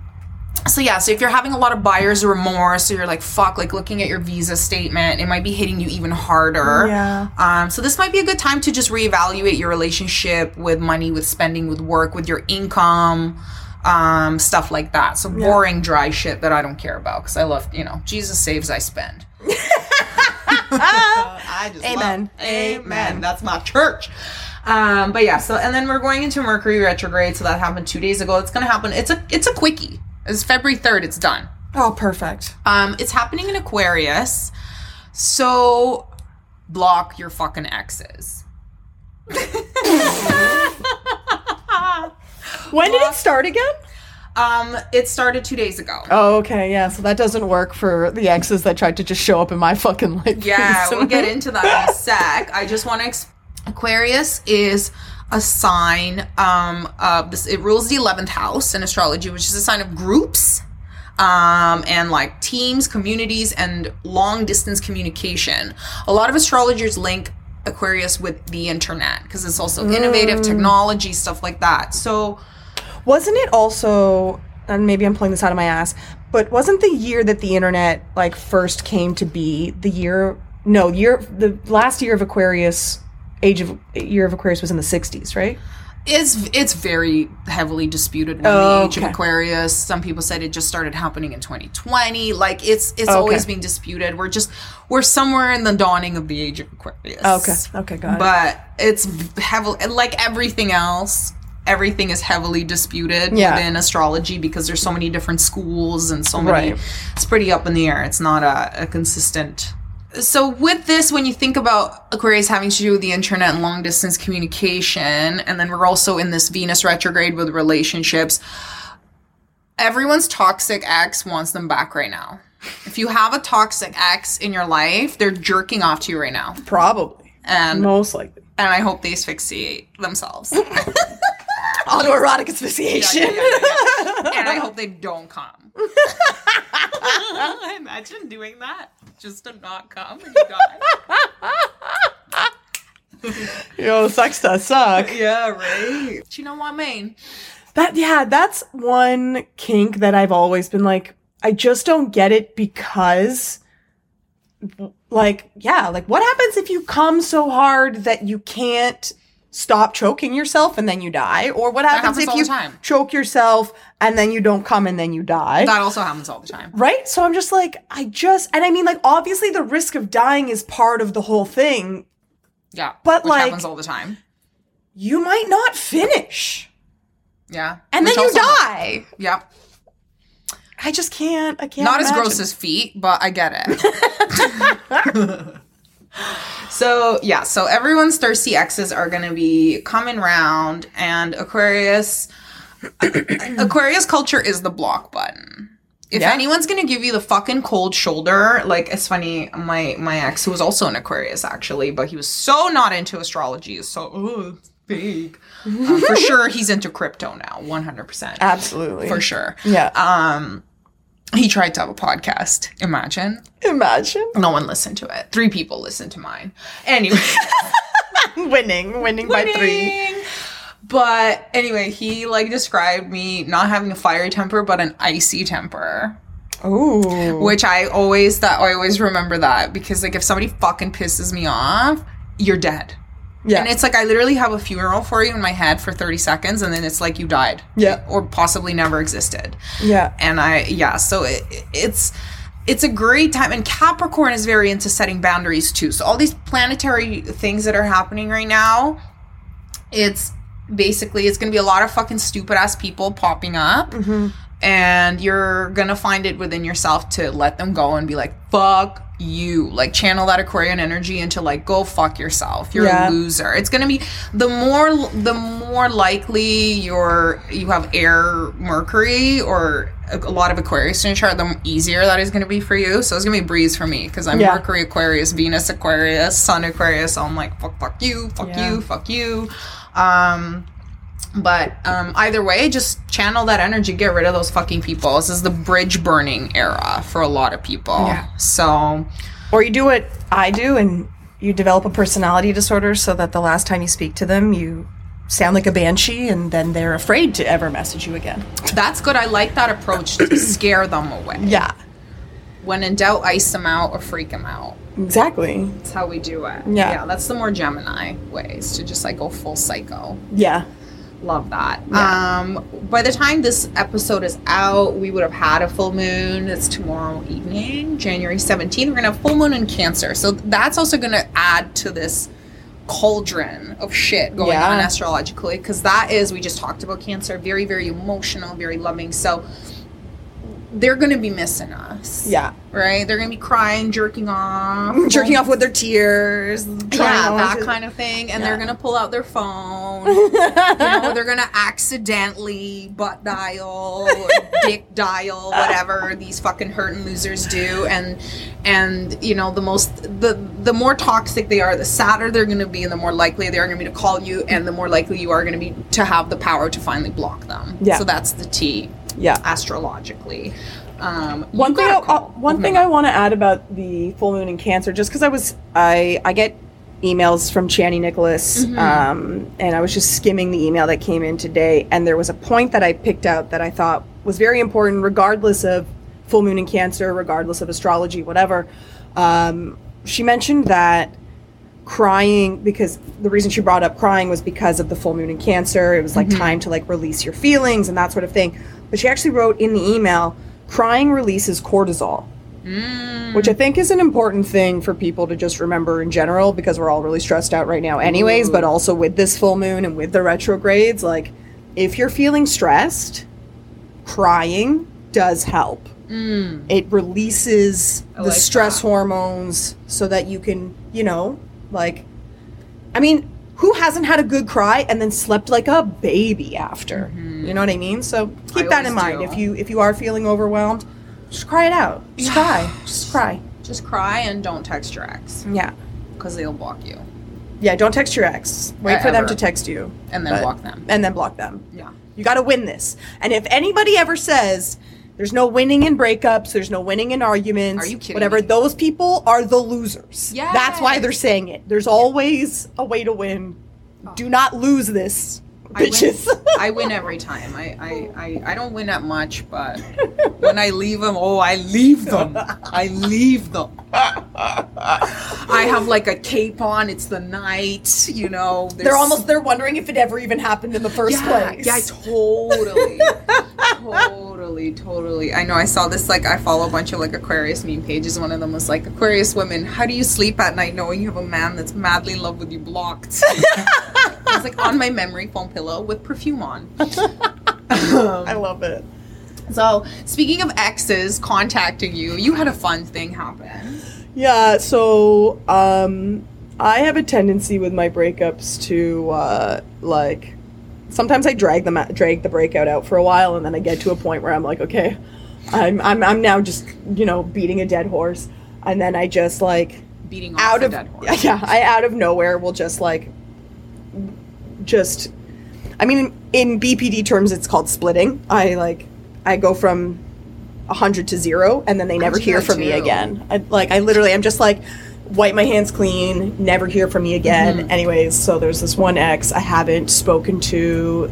so yeah, so if you're having a lot of buyer's remorse, so you're like, fuck, like looking at your visa statement, it might be hitting you even harder. Yeah. Um, so this might be a good time to just reevaluate your relationship with money, with spending, with work, with your income, um, stuff like that. So boring, dry shit that I don't care about because I love, you know, Jesus saves, I spend. I just Amen. love- amen. That's my church. Um, but yeah, so and then we're going into Mercury retrograde, so that happened two days ago. It's gonna happen. It's a it's a quickie. It's February third. It's done. Oh, perfect. Um, it's happening in Aquarius, so block your fucking exes. <laughs> When did it start again? Um, it started two days ago. Oh, okay, yeah. So that doesn't work for the exes that tried to just show up in my <laughs> fucking life. Yeah, <laughs> we'll get <laughs> into that in a sec. I just want to. Ex- Aquarius is a sign. Um, of this it rules the eleventh house in astrology, which is a sign of groups, um, and like teams, communities, and long distance communication. A lot of astrologers link Aquarius with the internet because it's also innovative technology, stuff like that. So. Wasn't it also, and maybe I'm pulling this out of my ass, but wasn't the year that the internet like first came to be the year? No, year the last year of Aquarius age of year of Aquarius was in the 60s, right? It's it's very heavily disputed when Oh, the age okay. of Aquarius. Some people said it just started happening in 2020. Like it's it's Okay. always being disputed. We're just we're somewhere in the dawning of the age of Aquarius. Okay. Okay, got it. But it's heavily like everything else. Everything is heavily disputed Yeah. within astrology because there's so many different schools and so many. Right. It's pretty up in the air. It's not a, a consistent so with this when you think about aquarius having to do with the internet and long distance communication and then we're also in this venus retrograde with relationships everyone's toxic ex wants them back right now if you have a toxic ex in your life they're jerking off to you right now Probably. and Most likely. and i hope they asphyxiate themselves <laughs> Autoerotic asphyxiation. Yeah, yeah, <laughs> and i hope they don't come <laughs> <laughs> imagine doing that just to not come and you die Yo, sex does suck. Yeah, right. You know what, I mean? That yeah, that's one kink that I've always been like, I just don't get it because like, yeah, like what happens if you come so hard that you can't stop choking yourself and then you die? Or what happens, happens if you time. choke yourself and then you don't come and then you die? That also happens all the time. right? So I'm just like, I just, and I mean, like, obviously the risk of dying is part of the whole thing. Yeah. But, like- happens all the time. You might not finish. Yeah. And Which then you die. yeah I just can't. I can't. Not as gross as feet, but I get it. <laughs> <laughs> so yeah, so everyone's thirsty exes are gonna be coming round and Aquarius <coughs> Aquarius culture is the block button. If Yeah. anyone's gonna give you the fucking cold shoulder, like it's funny, my my ex who was also an Aquarius actually, but he was so not into astrology, so oh, it's fake. Uh, for <laughs> sure, he's into crypto now, one hundred percent, Absolutely. for sure. Yeah. Um, he tried to have a podcast. Imagine. Imagine No one listened to it. Three people listened to mine. Anyway. <laughs> winning, winning, by three. But anyway, he like described me not having a fiery temper, but an icy temper. Oh. Which I always that I always remember that because like if somebody fucking pisses me off, you're dead. Yeah. And it's like I literally have a funeral for you in my head for 30 seconds and then it's like you died. Yeah. Or possibly never existed. yeah. and I yeah, so it, it's it's a great time and Capricorn is very into setting boundaries too. So all these planetary things that are happening right now, it's basically it's going to be a lot of fucking stupid ass people popping up. Mm-hmm. And you're gonna find it within yourself to let them go and be like, fuck you. Like channel that Aquarian energy into like, go fuck yourself. You're Yeah. a loser. It's gonna be the more the more likely you're you have air Mercury or a, a lot of Aquarius in your chart, the easier that is gonna be for you. So it's gonna be a breeze for me because I'm Yeah. Mercury Aquarius, Venus Aquarius, Sun Aquarius. So I'm like, fuck, fuck you, fuck Yeah. you, fuck you. Um, but um, either way, just channel that energy, get rid of those fucking people. This is the bridge burning era for a lot of people. Yeah. So Or you do what I do and you develop a personality disorder so that the last time you speak to them, you sound like a banshee and then they're afraid to ever message you again. that's good. I like that approach to <coughs> scare them away. Yeah. When in doubt, ice them out or freak them out. Exactly. That's how we do it. Yeah. Yeah, that's the more Gemini ways to just like go full psycho. Yeah. Love that. Um, by the time this episode is out, we would have had a full moon. It's tomorrow evening, January 17th. We're going to have full moon in Cancer. So that's also going to add to this cauldron of shit going Yeah. on astrologically because that is, we just talked about Cancer, very, very emotional, very loving. So they're going to be missing us. Yeah. Right? They're going to be crying, jerking off. <laughs> Jerking off with their tears. Yeah, that kind of thing. And they're gonna pull out their phone. <laughs> you know, they're gonna accidentally butt dial, dick dial, whatever these fucking hurting losers do. And and you know, the most the the more toxic they are, the sadder they're gonna be, and the more likely they are gonna be to call you, and the more likely you are gonna be to have the power to finally block them. Yeah. So that's the T Yeah. astrologically. Um, One thing, I, uh, one Oh, thing I want to add about the full moon in Cancer, just because I was, I, I get emails from Chani Nicholas, Mm-hmm. um, and I was just skimming the email that came in today, and there was a point that I picked out that I thought was very important, regardless of full moon in Cancer, regardless of astrology, whatever. Um, she mentioned that crying because the reason she brought up crying was because of the full moon in Cancer. It was like time to like release your feelings and that sort of thing. But she actually wrote in the email, crying releases cortisol. Mm. Which I think is an important thing for people to just remember in general because we're all really stressed out right now, anyways. But also with this full moon and with the retrogrades, like if you're feeling stressed, crying does help. Mm. It releases the like stress that. hormones so that you can, you know, like, I mean, who hasn't had a good cry and then slept like a baby after? You know what I mean? So keep I that in mind. do. If you if you are feeling overwhelmed, just cry it out. Just <sighs> cry. Just cry. Just cry and don't text your ex Yeah. because they'll block you Yeah, don't text your ex. Wait Uh, for them to text you. and then But- block them. And then block them. Yeah. You got to win this. And if anybody ever says there's no winning in breakups, there's no winning in arguments, Are you kidding whatever, me? those people are the losers. Yeah. That's why they're saying it. There's always a way to win. Do not lose this, I win- bitches. I win every time. I, I, I, I don't win that much, but when I leave them, oh, I leave them. I leave them. I have like a cape on. It's the night, you know. they're almost they're wondering if it ever even happened in the first yeah, place. yeah, totally, <laughs> totally, totally. totally. I know. I saw this. Like, I follow a bunch of like Aquarius meme pages. One of them was like, "Aquarius women, how do you sleep at night knowing you have a man that's madly in love with you blocked?" <laughs> I was like on my memory foam pillow with perfume on. <laughs> I love it. So, speaking of exes contacting you, you had a fun thing happen. Yeah, so um I have a tendency with my breakups to uh like sometimes I drag them out, drag the breakout out for a while and then I get to a point where I'm like, okay, I'm I'm I'm now just, you know, beating a dead horse and then I just like Beating out a of dead horse. <laughs> yeah, I out of nowhere will just like just I mean in BPD terms it's called splitting. I like I go from 100 to 0 and then they never hear from me again. I like I literally I'm just like wipe my hands clean, never hear from me again. Mm-hmm. Anyways, so there's this one ex I haven't spoken to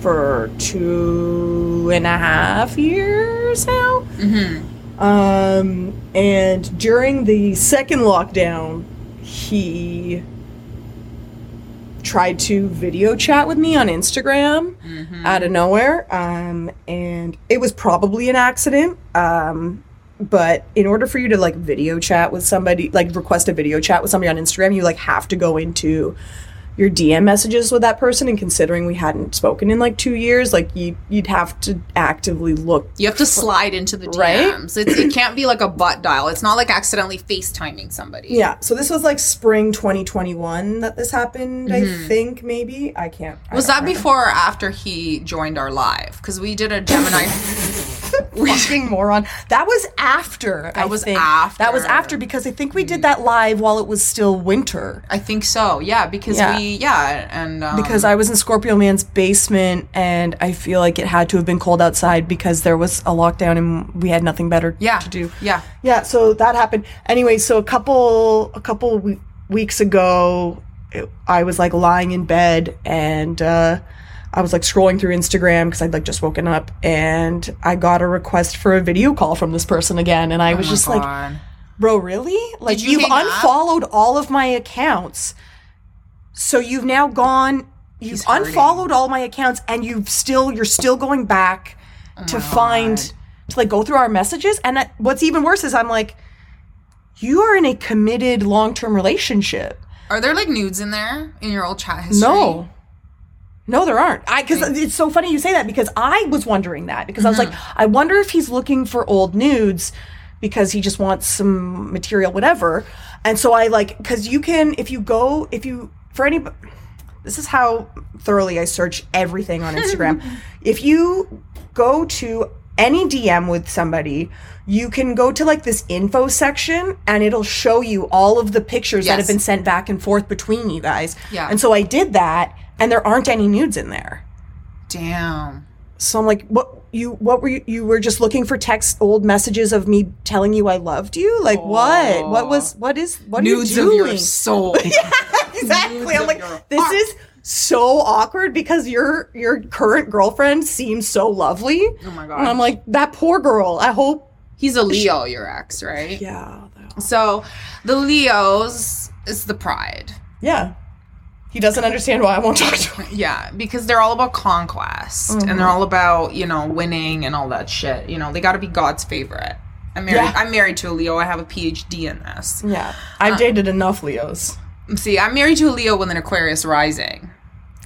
for two and a half years now. Mm-hmm. Um, and during the second lockdown, he tried to video chat with me on Instagram Mm-hmm. out of nowhere. Um, and it was probably an accident. Um, but in order for you to like video chat with somebody, like request a video chat with somebody on Instagram, you like have to go into your DM messages with that person. And considering we hadn't spoken in like two years, like you you'd have to actively look You have to slide into the Right? DMs. It's, it can't be like a butt dial. It's not like accidentally FaceTiming somebody. Yeah, so this was like spring 2021 that this happened, I think, maybe. I can't. I Mm-hmm. Was that remember. before or after he joined our live? Because we did a Gemini. Fucking moron. That was after. That was after That was after. After because I think we did that live while it was still winter. I think so. Yeah, because Yeah. we yeah, and um, Because I was in Scorpio Man's basement and I feel like it had to have been cold outside because there was a lockdown and we had nothing better yeah to do. Yeah, Yeah, so that happened. Anyway, so a couple a couple we- weeks ago, it, I was like lying in bed and uh, I was like scrolling through Instagram because I'd like just woken up and I got a request for a video call from this person again, and I oh was Oh my just like, "Bro, really? Like you you've hang up? unfollowed all of my accounts, so you've now gone." You've He's hurting. unfollowed all my accounts, and you've still you're still going back oh to find to like go through our messages. And that, what's even worse is I'm like, you are in a committed long term relationship. Are there like nudes in there in your old chat history? No. No, there aren't. I because it's so funny you say that because I was wondering that because I was like, mm-hmm. I wonder if he's looking for old nudes because he just wants some material, whatever. And so I like because you can if you go if you for any this is how thoroughly I search everything on Instagram. <laughs> if you go to any DM with somebody, you can go to like this info section and it'll show you all of the pictures that have been sent back and forth between you guys. Yeah. And so I did that and there aren't any nudes in there. Damn. So I'm like, what you what were you you were just looking for text old messages of me telling you I loved you? Like what? What was what is what Nudes are of you your doing? soul. <laughs> exactly. Nudes I'm like, this heart. is so awkward because your your current girlfriend seems so lovely. Oh my god. And I'm like, that poor girl. I hope He's a Leo, your ex, right? Yeah. So the Leos, It's the pride. Yeah. He doesn't understand why I won't talk to him. Yeah, because they're all about conquest and mm-hmm. they're all about, you know, winning and all that shit. You know, they got to be God's favorite. I'm married. Yeah. I'm married to a Leo. I have a PhD in this. Yeah. I've uh, dated enough Leos. See, I'm married to a Leo with an Aquarius rising,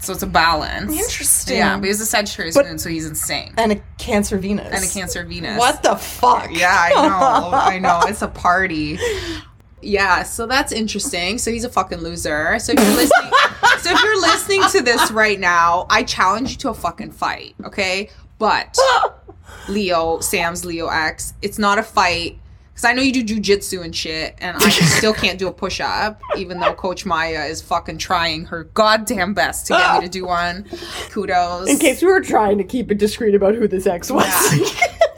so it's a balance. Interesting. Yeah, but he's a Sagittarius But- moon, so he's insane. And a Cancer Venus. And a Cancer Venus. What the fuck? Yeah, I know. <laughs> I know. It's a party. Yeah, so that's interesting. So he's a fucking loser. So if you're listening, <laughs> so if you're listening to this right now, I challenge you to a fucking fight, okay? But <laughs> Leo, Sam's Leo X, it's not a fight because I know you do jujitsu and shit, and I <laughs> still can't do a push up, even though Coach Maya is fucking trying her goddamn best to get me to do one. Kudos. In case we were trying to keep it discreet about who this ex was. Yeah.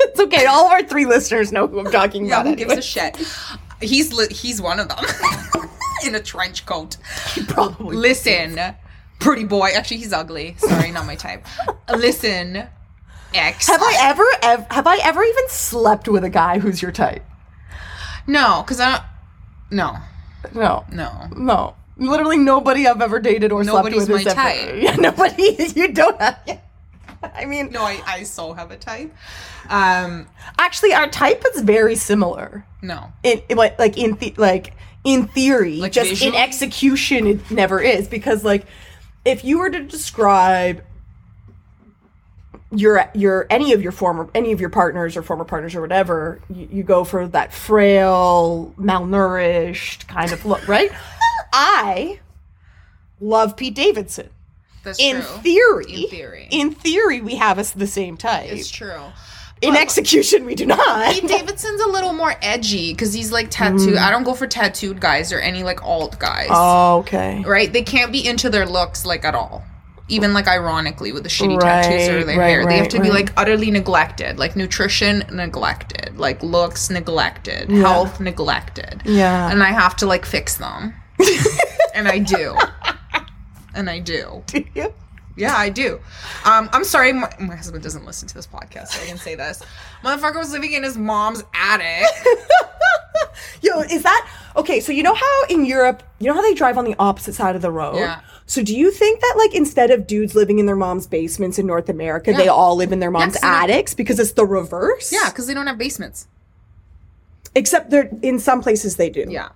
it's okay. All of our three listeners know who I'm talking Yeah, about. who gives a shit? He's li- he's one of them <laughs> in a trench coat. Probably. Listen, pretty boy. Actually, he's ugly. Sorry, not my type. <laughs> Listen, ex. Have I ever, ev- have I ever even slept with a guy who's your type? No, because I don't. No, No. no. No. Literally nobody I've ever dated or Nobody's slept with is my ever. type. <laughs> Yeah, nobody. You don't have. Yeah. I mean, No, I, I so have a type. Um, actually, our type is very similar. no. In, in like, in the, like in theory, Like just visually? in execution, it never is because like if you were to describe your your any of your former any of your partners or former partners or whatever, you, you go for that frail, malnourished kind of look, right? <laughs> I love Pete Davidson. That's in true. theory, In theory. in theory, we have us the same type. it's true. in execution, we do not. Pete <laughs> Davidson's a little more edgy because he's like tattooed. Mm. I don't go for tattooed guys or any like alt guys. Oh, okay. right? They can't be into their looks like at all. Even like ironically with the shitty Right, tattoos or their right, hair. They have right, to be like utterly neglected. Like nutrition neglected. Like looks neglected. Health neglected. Yeah. And I have to like fix them. <laughs> and I do. And I do. <laughs> Yeah, I do. Um, I'm sorry, my, my husband doesn't listen to this podcast, so I can say this. <laughs> Motherfucker was living in his mom's attic. <laughs> Yo, is that okay? So you know how in Europe, you know how they drive on the opposite side of the road. Yeah. So do you think that like instead of dudes living in their mom's basements in North America, they all live in their mom's don't- attics because it's the reverse? Yeah, because they don't have basements. Except they're in some places they do. Yeah.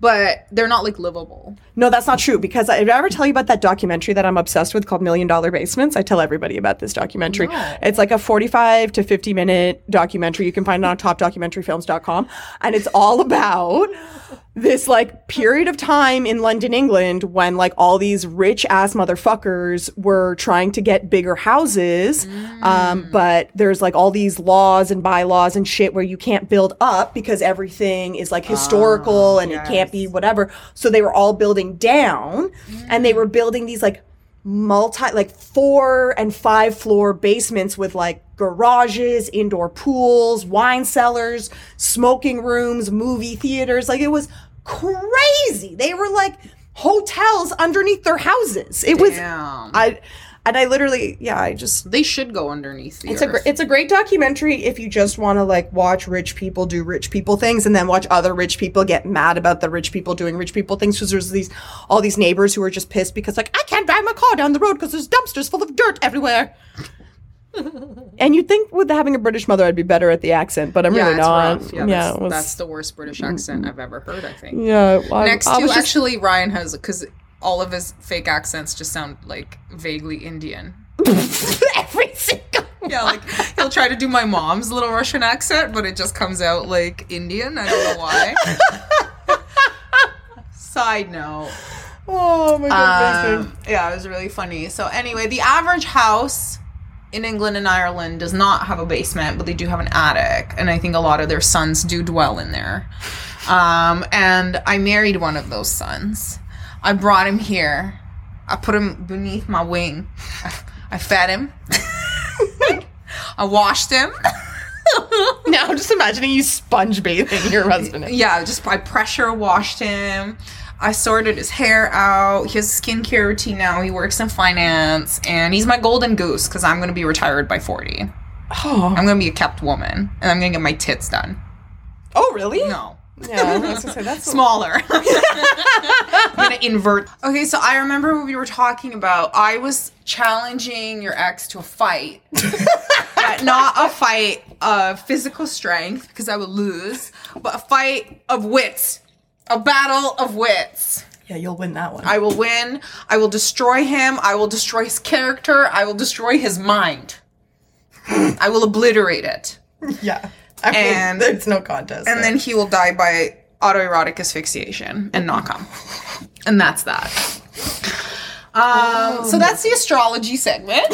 But they're not like livable. No, that's not true because I, did I ever tell you about that documentary that I'm obsessed with called Million Dollar Basements? I tell everybody about this documentary. No. It's like a 45 to 50 minute documentary. You can find it on topdocumentaryfilms.com. And it's all about this like period of time in London, England when like all these rich ass motherfuckers were trying to get bigger houses. Um, but there's like all these laws and bylaws and shit where you can't build up because everything is like historical and it can't be whatever. So they were all building down and they mm. were building these like multi like four and five floor basements with like garages, indoor pools, wine cellars, smoking rooms, movie theaters. Like it was crazy. They were like hotels underneath their houses. It was I and I literally yeah, I just They should go underneath the it's a earth. gr- it's a great documentary if you just want to like watch rich people do rich people things and then watch other rich people get mad about the rich people doing rich people things because there's these all these neighbors who are just pissed because like I can't drive my car down the road because there's dumpsters full of dirt everywhere. <laughs> and you'd think with having a British mother I'd be better at the accent, but I'm yeah, really not. rough. Yeah, yeah, that's, was, that's the worst British accent I've ever heard. I think. yeah. I, Next I to was just- actually Ryan has because all of his fake accents just sound like vaguely Indian. <laughs> every single. Yeah, like he'll try to do my mom's little Russian accent, but it just comes out like Indian. I don't know why. <laughs> Side note. Oh my god, Um, yeah, it was really funny. So anyway, the average house in England and Ireland does not have a basement, but they do have an attic, and I think a lot of their sons do dwell in there. Um, and I married one of those sons. I brought him here. I put him beneath my wing. I, I fed him. I washed him. <laughs> now I'm just imagining you sponge bathing your husband. yeah, just I pressure washed him. I sorted his hair out. He has a skincare routine now. He works in finance, and he's my golden goose because I'm going to be retired by 40. Oh, I'm going to be a kept woman, and I'm going to get my tits done. oh really? No, Yeah, I say that's smaller. <laughs> I'm gonna invert. Okay, so I remember when we were talking about I was challenging your ex to a fight, <laughs> Uh, not a fight of physical strength because I would lose, but a fight of wits, a battle of wits. Yeah, you'll win that one. I will win. I will destroy him. I will destroy his character. I will destroy his mind. I will obliterate it. <laughs> yeah. I mean, And- there's no contest. And then he will die by autoerotic asphyxiation and not come. And that's that. Um, so that's the astrology segment.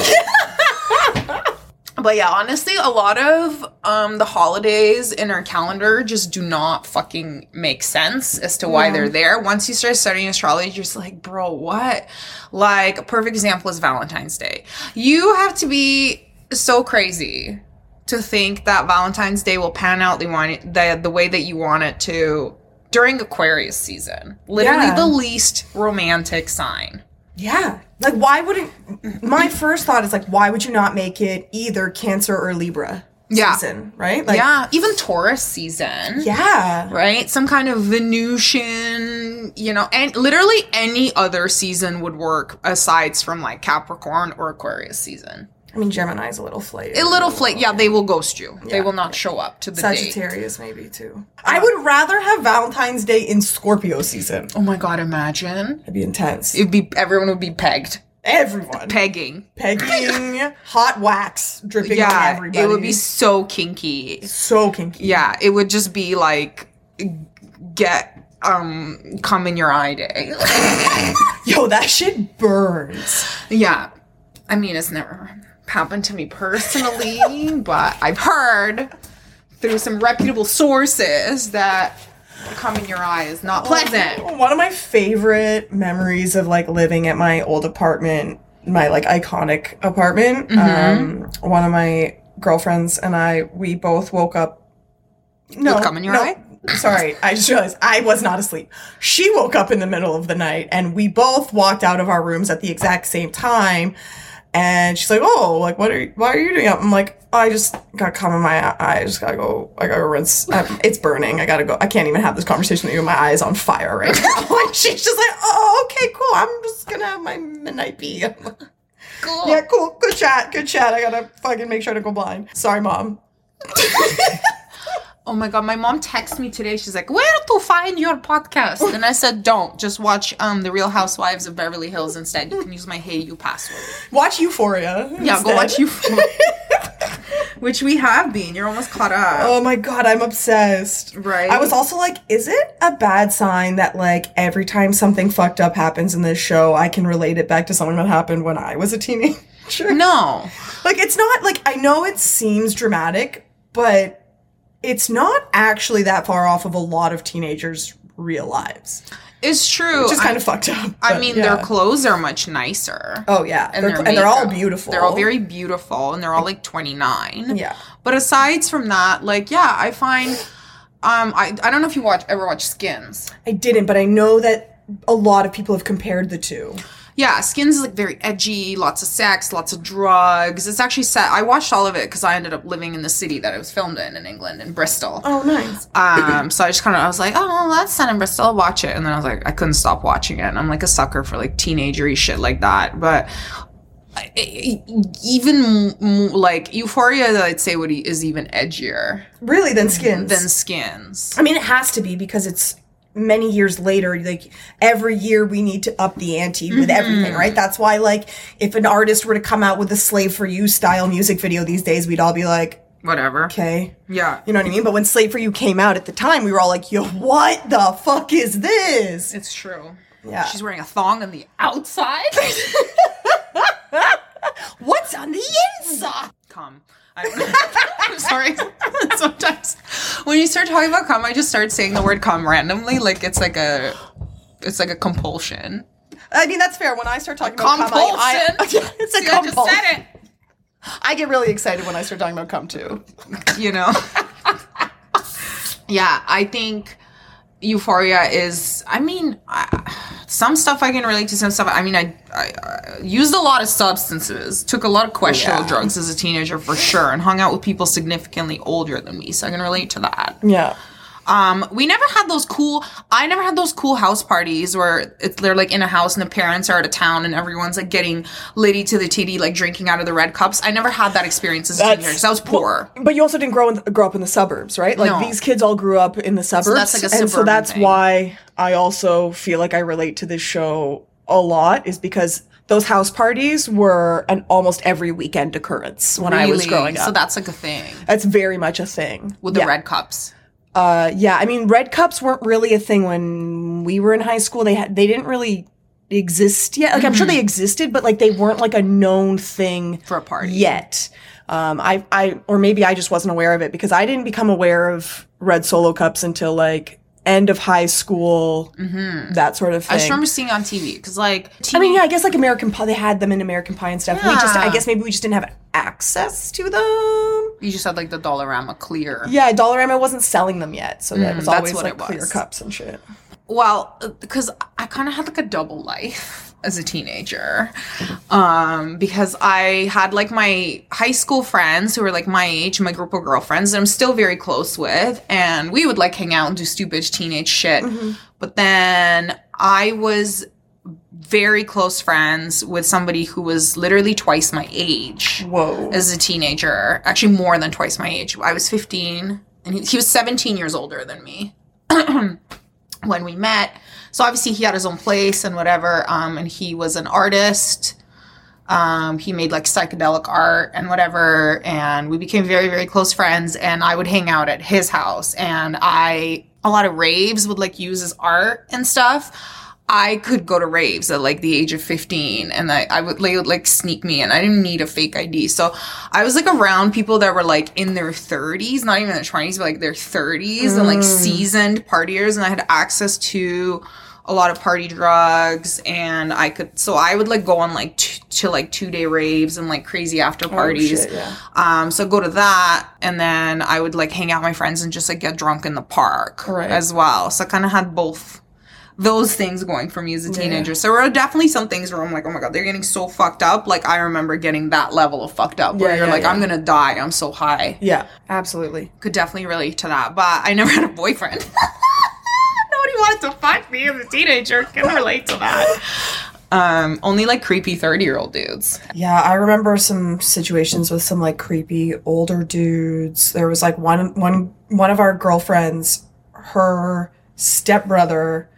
but yeah, honestly, a lot of um, the holidays in our calendar just do not fucking make sense as to why they're there. Once you start studying astrology, you're just like, bro, what? Like, a perfect example is Valentine's Day. You have to be so crazy to think that Valentine's Day will pan out the want the the way that you want it to during Aquarius season. Literally Yeah. the least romantic sign. yeah, like why wouldn't? My first thought is like, why would you not make it either Cancer or Libra Yeah. season? Right? Like, yeah, even Taurus season. yeah, Right? Some kind of Venusian, you know, and literally any other season would work aside from like Capricorn or Aquarius season. I mean, Gemini's a little flaky. A little flake, yeah, they will ghost you. They will not show up to the date. Sagittarius maybe too. I would rather have Valentine's Day in Scorpio season. Oh my god, imagine. It'd be intense. It'd be everyone would be pegged. Everyone. Pegging. Pegging, <laughs> hot wax dripping on Yeah, everybody. it would be so kinky. so kinky. Yeah, it would just be like get um come in your eye day. <laughs> Yo, that shit burns. yeah. I mean, it's never happened to me personally, <laughs> but I've heard through some reputable sources that come in your eye is not pleasant. One of my favorite memories of like living at my old apartment, my like iconic apartment. Mm-hmm. Um, one of my girlfriends and I, we both woke up. No, cum in your no, eye? Sorry, I just realized I was not asleep. She woke up in the middle of the night, and we both walked out of our rooms at the exact same time. And she's like, "Oh, like what are you, why are you doing up?" I'm like, "I just got cum in my eye. I just gotta go. I gotta rinse. Um, it's burning. I gotta go. I can't even have this conversation with you. My eye is on fire right <laughs> now." <laughs> and she's just like, "Oh, okay, cool. I'm just gonna have my midnight pee." Like, Cool. yeah, cool. Good chat. Good chat. I gotta fucking make sure to go blind. Sorry, mom. <laughs> Oh my god, my mom texted me today. She's like, "Where to find your podcast?" And I said, "Don't. Just watch um The Real Housewives of Beverly Hills instead. You can use my Hayu password." Watch Euphoria. Yeah, go watch Euphoria. <laughs> Which we have been. You're almost caught up. Oh my god, I'm obsessed. Right. I was also like, is it a bad sign that like every time something fucked up happens in this show, I can relate it back to something that happened when I was a teenager? No. Like it's not like I know it seems dramatic, but it's not actually that far off of a lot of teenagers' real lives. It's true. Which is I- kind of fucked up. I mein, yeah. their clothes are much nicer. Oh yeah, and they're, and they're all beautiful. They're all very beautiful, and they're all like 29. yeah. But aside from that, like, yeah, I find. Um, I, I don't know if you watch ever watch Skins. I didn't, but I know that a lot of people have compared the two. Yeah, Skins is like very edgy, lots of sex, lots of drugs. It's actually set. I watched all of it because I ended up living in the city that it was filmed in in England, in Bristol. Oh, nice. Um, so I just kind of I was like, oh, well, that's set in Bristol. I'll watch it, and then I was like, I couldn't stop watching it. And I'm like a sucker for like teenagery shit like that. But even like Euphoria, I'd say would is even edgier Really, than skins. than Skins. I mean, it has to be because it's many years later. Like every year, we need to up the ante with mm-hmm. everything, right? That's why, like, if an artist were to come out with a "Slave for You" style music video these days, we'd all be like, Whatever. "Okay." Yeah. You know what I mean? But when "Slave for You" came out at the time, we were all like, "Yo, what the fuck is this?" It's true. Yeah. She's wearing a thong on the outside. <laughs> <laughs> What's on the inside? cum. I don't know. I'm <laughs> sorry. <laughs> Sometimes when you start talking about cum, I just start saying the word cum randomly, like it's like a, it's like a compulsion. I mean, that's fair. When I start talking about cum, I, Compulsion. <laughs> I, it's a See, I just compulsion. said it. I get really excited when I start talking about cum too. You know. yeah, I think Euphoria is. I mean, I, some stuff I can relate to. Some stuff. I mean, I, I, I used a lot of substances, took a lot of questionable Yeah. drugs as a teenager for sure, and hung out with people significantly older than me, so I can relate to that. Yeah. Um, we never had those cool. I never had those cool house parties where it's, they're like in a house and the parents are out of town and everyone's like getting litty to the titty, like drinking out of the red cups. I never had that experience as a teenager because I was poor. But you also didn't grow in, grow up in the suburbs, right? Like No. these kids all grew up in the suburbs, that's like a and so that's thing. why I also feel like I relate to this show a lot, is because those house parties were an almost every weekend occurrence when I was growing up. So that's like a thing that's very much a thing with the yeah. red cups. Uh, yeah, I mean, red cups weren't really a thing when we were in high school. They had they didn't really exist yet. Like I'm Mm-hmm. sure they existed, but like they weren't like a known thing For a party. yet. Um, I, I, or maybe I just wasn't aware of it because I didn't become aware of red solo cups until like end of high school, that sort of thing. Mm-hmm. I just remember seeing it on TV because like I mean, yeah, I guess like American Pie, they had them in American Pie and stuff. We just, I guess maybe we just didn't have access to them. you just had like the Dollarama clear. Yeah, Dollarama wasn't selling them yet, so that was Mm, always what like it clear cups and shit. Well, because I kind of had like a double life as a teenager. Um, because I had like my high school friends who were like my age, my group of girlfriends that I'm still very close with, and we would like hang out and do stupid teenage shit. But then I was very close friends with somebody who was literally twice my age Whoa. as a teenager, actually more than twice my age. I was 15 and he, he was 17 years older than me <clears throat> when we met. So obviously he had his own place and whatever. Um, and he was an artist. Um, he made like psychedelic art and whatever. And we became very, very close friends. And I would hang out at his house. And I, a lot of raves would like use his art and stuff. I could go to raves at like the age of 15 and I, I would, they would like sneak me in. I didn't need a fake ID. So I was like around people that were like in their 30s, not even their 20s, but like their 30s and like seasoned partiers. And I had access to a lot of party drugs and I could, so I would like go on like t- to like two day raves and like crazy after parties. shit, yeah. Um, so go to that, and then I would like hang out with my friends and just like get drunk in the park Right. as well. So I kind of had both those things going for me as a teenager. So there are definitely some things where I'm like, oh my god, they're getting so fucked up. Like I remember getting that level of fucked up where Yeah, you're yeah, like, yeah. I'm gonna die. I'm so high. Yeah, absolutely. Could definitely relate to that, but I never <laughs> had a boyfriend. <laughs> Nobody wanted to fuck me as a teenager. Can relate to that. Um, only like creepy 30 year old dudes. Yeah, I remember some situations with some like creepy older dudes. There was like one one one of our girlfriends, her stepbrother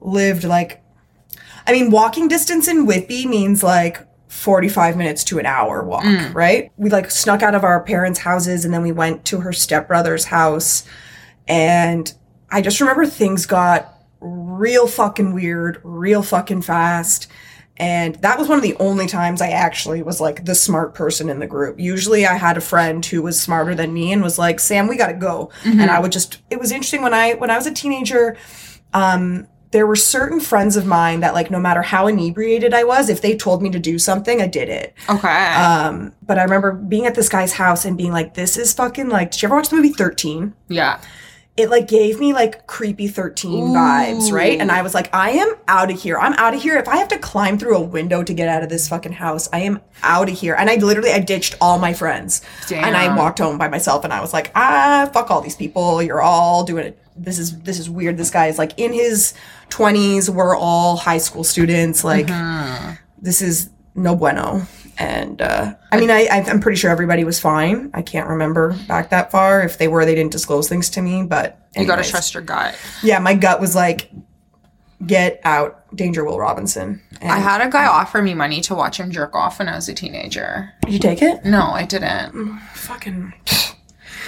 lived like I mean, walking distance in Whitby means like 45 minutes to an hour walk, right? We like snuck out of our parents' houses and then we went to her stepbrother's house and I just remember things got real fucking weird, real fucking fast. And that was one of the only times I actually was like the smart person in the group. Usually I had a friend who was smarter than me and was like, "Sam, we got to go." And I would just it was interesting when I when I was a teenager, um there were certain friends of mine that like no matter how inebriated I was, if they told me to do something, I did it. Okay. Um but I remember being at this guy's house and being like, "This is fucking like, did you ever watch the movie 13?" yeah. It like gave me like creepy 13 vibes, right? And I was like, I am out of here. I'm out of here. If I have to climb through a window to get out of this fucking house, I am out of here. And I literally I ditched all my friends. And I walked home by myself and I was like, ah, fuck all these people. You're all doing it. This is this is weird. This guy is like in his 20s. We're all high school students. Like this is no bueno. And uh, I mean, I, I, I'm pretty sure everybody was fine. I can't remember back that far. If they were, they didn't disclose things to me. But You gotta trust your gut. Yeah, my gut was like, get out, Danger Will Robinson. And I had a guy offer me money to watch him jerk off when I was a teenager. did you take it? No, I didn't. Fucking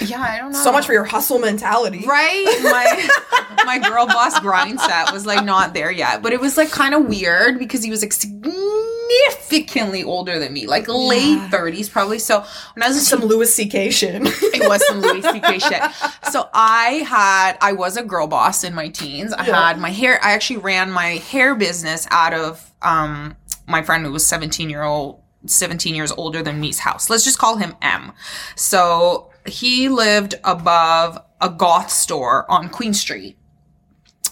Yeah, I don't know. so much for your hustle mentality. Right? My <laughs> my girl boss grind set was like not there yet. But it was like kind of weird because he was like significantly older than me. Like late 30s probably. So when I was Some Louis C.K. shit. it was some Louis C.K. <laughs> shit. So I had, I was a girl boss in my teens. I Yeah. had my hair, I actually ran my hair business out of um, my friend who was 17 year old, 17 years older than me's house. Let's just call him M. So he lived above a goth store on Queen Street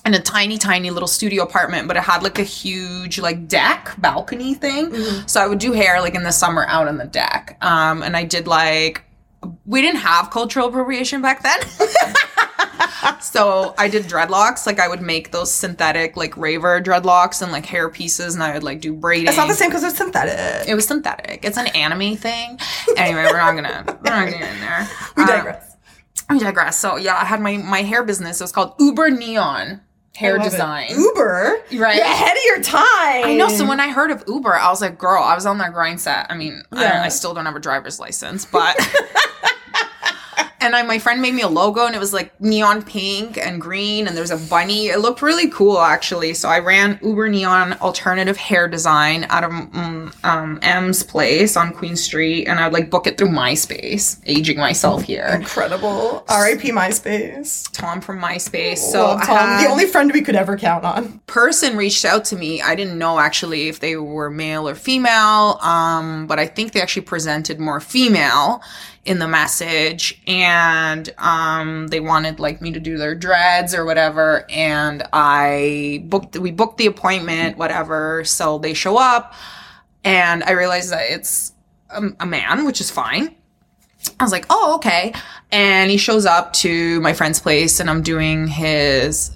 in a tiny, tiny little studio apartment, but it had like a huge like deck balcony thing. So I would do hair like in the summer out on the deck. Um, and I did like we didn't have cultural appropriation back then. <laughs> so I did dreadlocks. Like I would make those synthetic like raver dreadlocks and like hair pieces, and I would like do braiding. It's not the same because it's synthetic. It was synthetic. It's an anime thing. Anyway, we're not gonna we're not gonna get in there. We Um, digress. we digress. So yeah, I had my my hair business. It was called Uber Neon Hair love it. Design. Uber. Right. You're ahead of your time. I know. So when I heard of Uber, I was like, girl, I was on that grind set. I mean, I. I still don't have a driver's license, but. <laughs> and I, my friend made me a logo and it was like neon pink and green and there's a bunny. It looked really cool actually. So I ran Uber Neon Alternative Hair Design out of um, um, M's place on Queen Street and I'd like book it through MySpace, aging myself here. Incredible. R.I.P. MySpace. Tom from MySpace. So Love Tom, the only friend we could ever count on. person reached out to me. I didn't know actually if they were male or female, um, but I think they actually presented more female in the message, and um, they wanted like me to do their dreads or whatever. And I booked. We booked the appointment, whatever. So they show up, and I realized that it's a, a man, which is fine. I was like, oh, okay. And he shows up to my friend's place and I'm doing his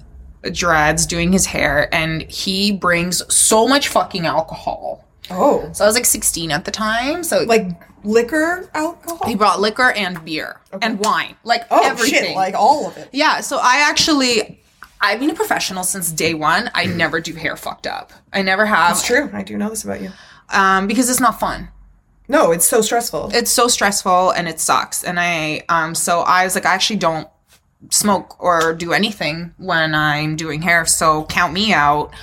dreads, doing his hair, and he brings so much fucking alcohol. Oh. So I was like 16 at the time. So like Like liquor, alcohol? he brought liquor and beer and wine, like oh, everything. shit. Like all of it. yeah. So I actually, I've been a professional since day one. I never do hair fucked up. I never have. It's true. I do know this about you. Um, because it's not fun. No, it's so stressful. it's so stressful and it sucks and i um so i was like i actually don't smoke or do anything when i'm doing hair so count me out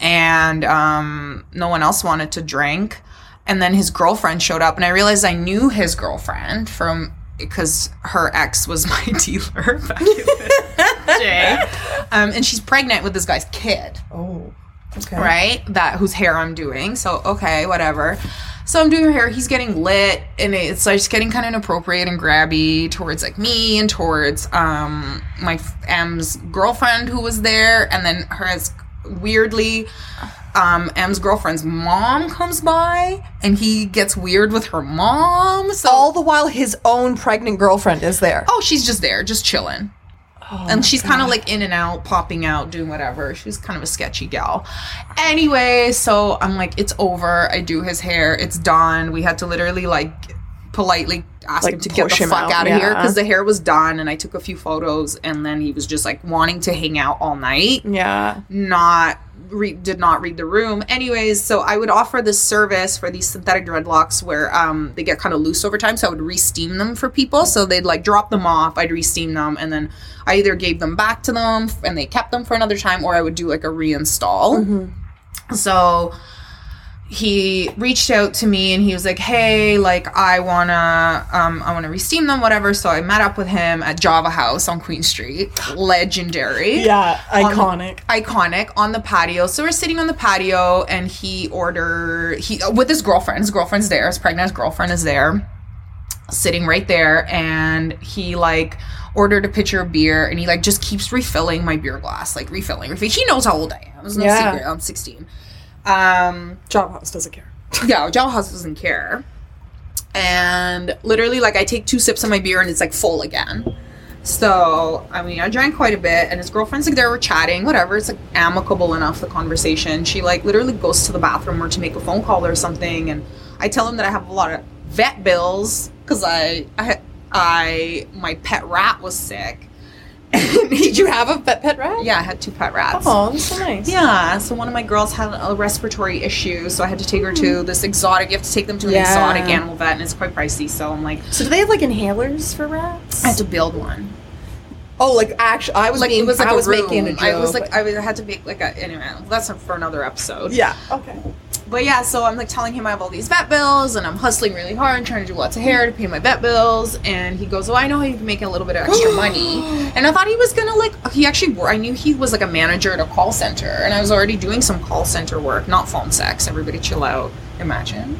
and um no one else wanted to drink and then his girlfriend showed up and i realized i knew his girlfriend from because her ex was <laughs> my dealer back in the <laughs> day um, and she's pregnant with this guy's kid oh. Okay. right? That whose hair I'm doing. So okay, whatever. So I'm doing her hair. He's getting lit, and it's like just getting kind of inappropriate and grabby towards like me and towards um my f- M's girlfriend who was there, and then hers weirdly. Um, M's girlfriend's mom comes by and he gets weird with her mom. So All the while his own pregnant girlfriend is there. oh, she's just there, just chilling. and she's kind of like in and out, popping out, doing whatever. She's kind of a sketchy gal. Anyway, so I'm like, it's over. I do his hair. It's done. We had to literally like politely ask Like, him to get the fuck out, out, of here because the hair was done and I took a few photos and then he was just like wanting to hang out all night Yeah. not re- did not read the room. Anyways so i would offer this service for these synthetic dreadlocks where um they get kind of loose over time so i would re-steam them for people. So they'd like drop them off i'd re-steam them and then i either gave them back to them and they kept them for another time or i would do like a reinstall. So he reached out to me and he was like hey like i wanna um i wanna re-steam them whatever so i met up with him at java house on queen street legendary Yeah. Iconic. iconic on the patio. So we're sitting on the patio, and he order he with his girlfriend. His girlfriend's there. His pregnant girlfriend is there, sitting right there, and he like ordered a pitcher of beer, and he like just keeps refilling my beer glass, like refilling, refilling. He knows how old I am. It's no Yeah. secret. I'm 16. Um, Job House doesn't care. <laughs> yeah, Java House doesn't care. And literally, like, I take two sips of my beer and it's like full again. So, I mean, I drank quite a bit, and his girlfriend's like there, we're chatting, whatever. It's like amicable enough, the conversation. She like literally goes to the bathroom or to make a phone call or something, and I tell him that I have a lot of vet bills because I, I, I, my pet rat was sick. <laughs> Did you have a pet pet rat? Yeah, I had two pet rats. Oh, that's so nice. Yeah, so one of my girls had a respiratory issue, so I had to take her to hmm. this exotic. You have to take them to an Yeah. exotic animal vet, and it's quite pricey. So I'm like, So do they have like inhalers for rats? I had to build one. oh, like actually, I was Like being, it was like I a was room. making a joke. I was like, I had to make like a. Anyway, that's for another episode. yeah. Okay. But yeah, so I'm like telling him I have all these vet bills, and I'm hustling really hard, trying to do lots of hair to pay my vet bills. And he goes, "Oh, I know how you can make a little bit of extra <gasps> money." And I thought he was gonna like. He actually, I knew he was like a manager at a call center, and I was already doing some call center work, not phone sex. Everybody, chill out. Imagine.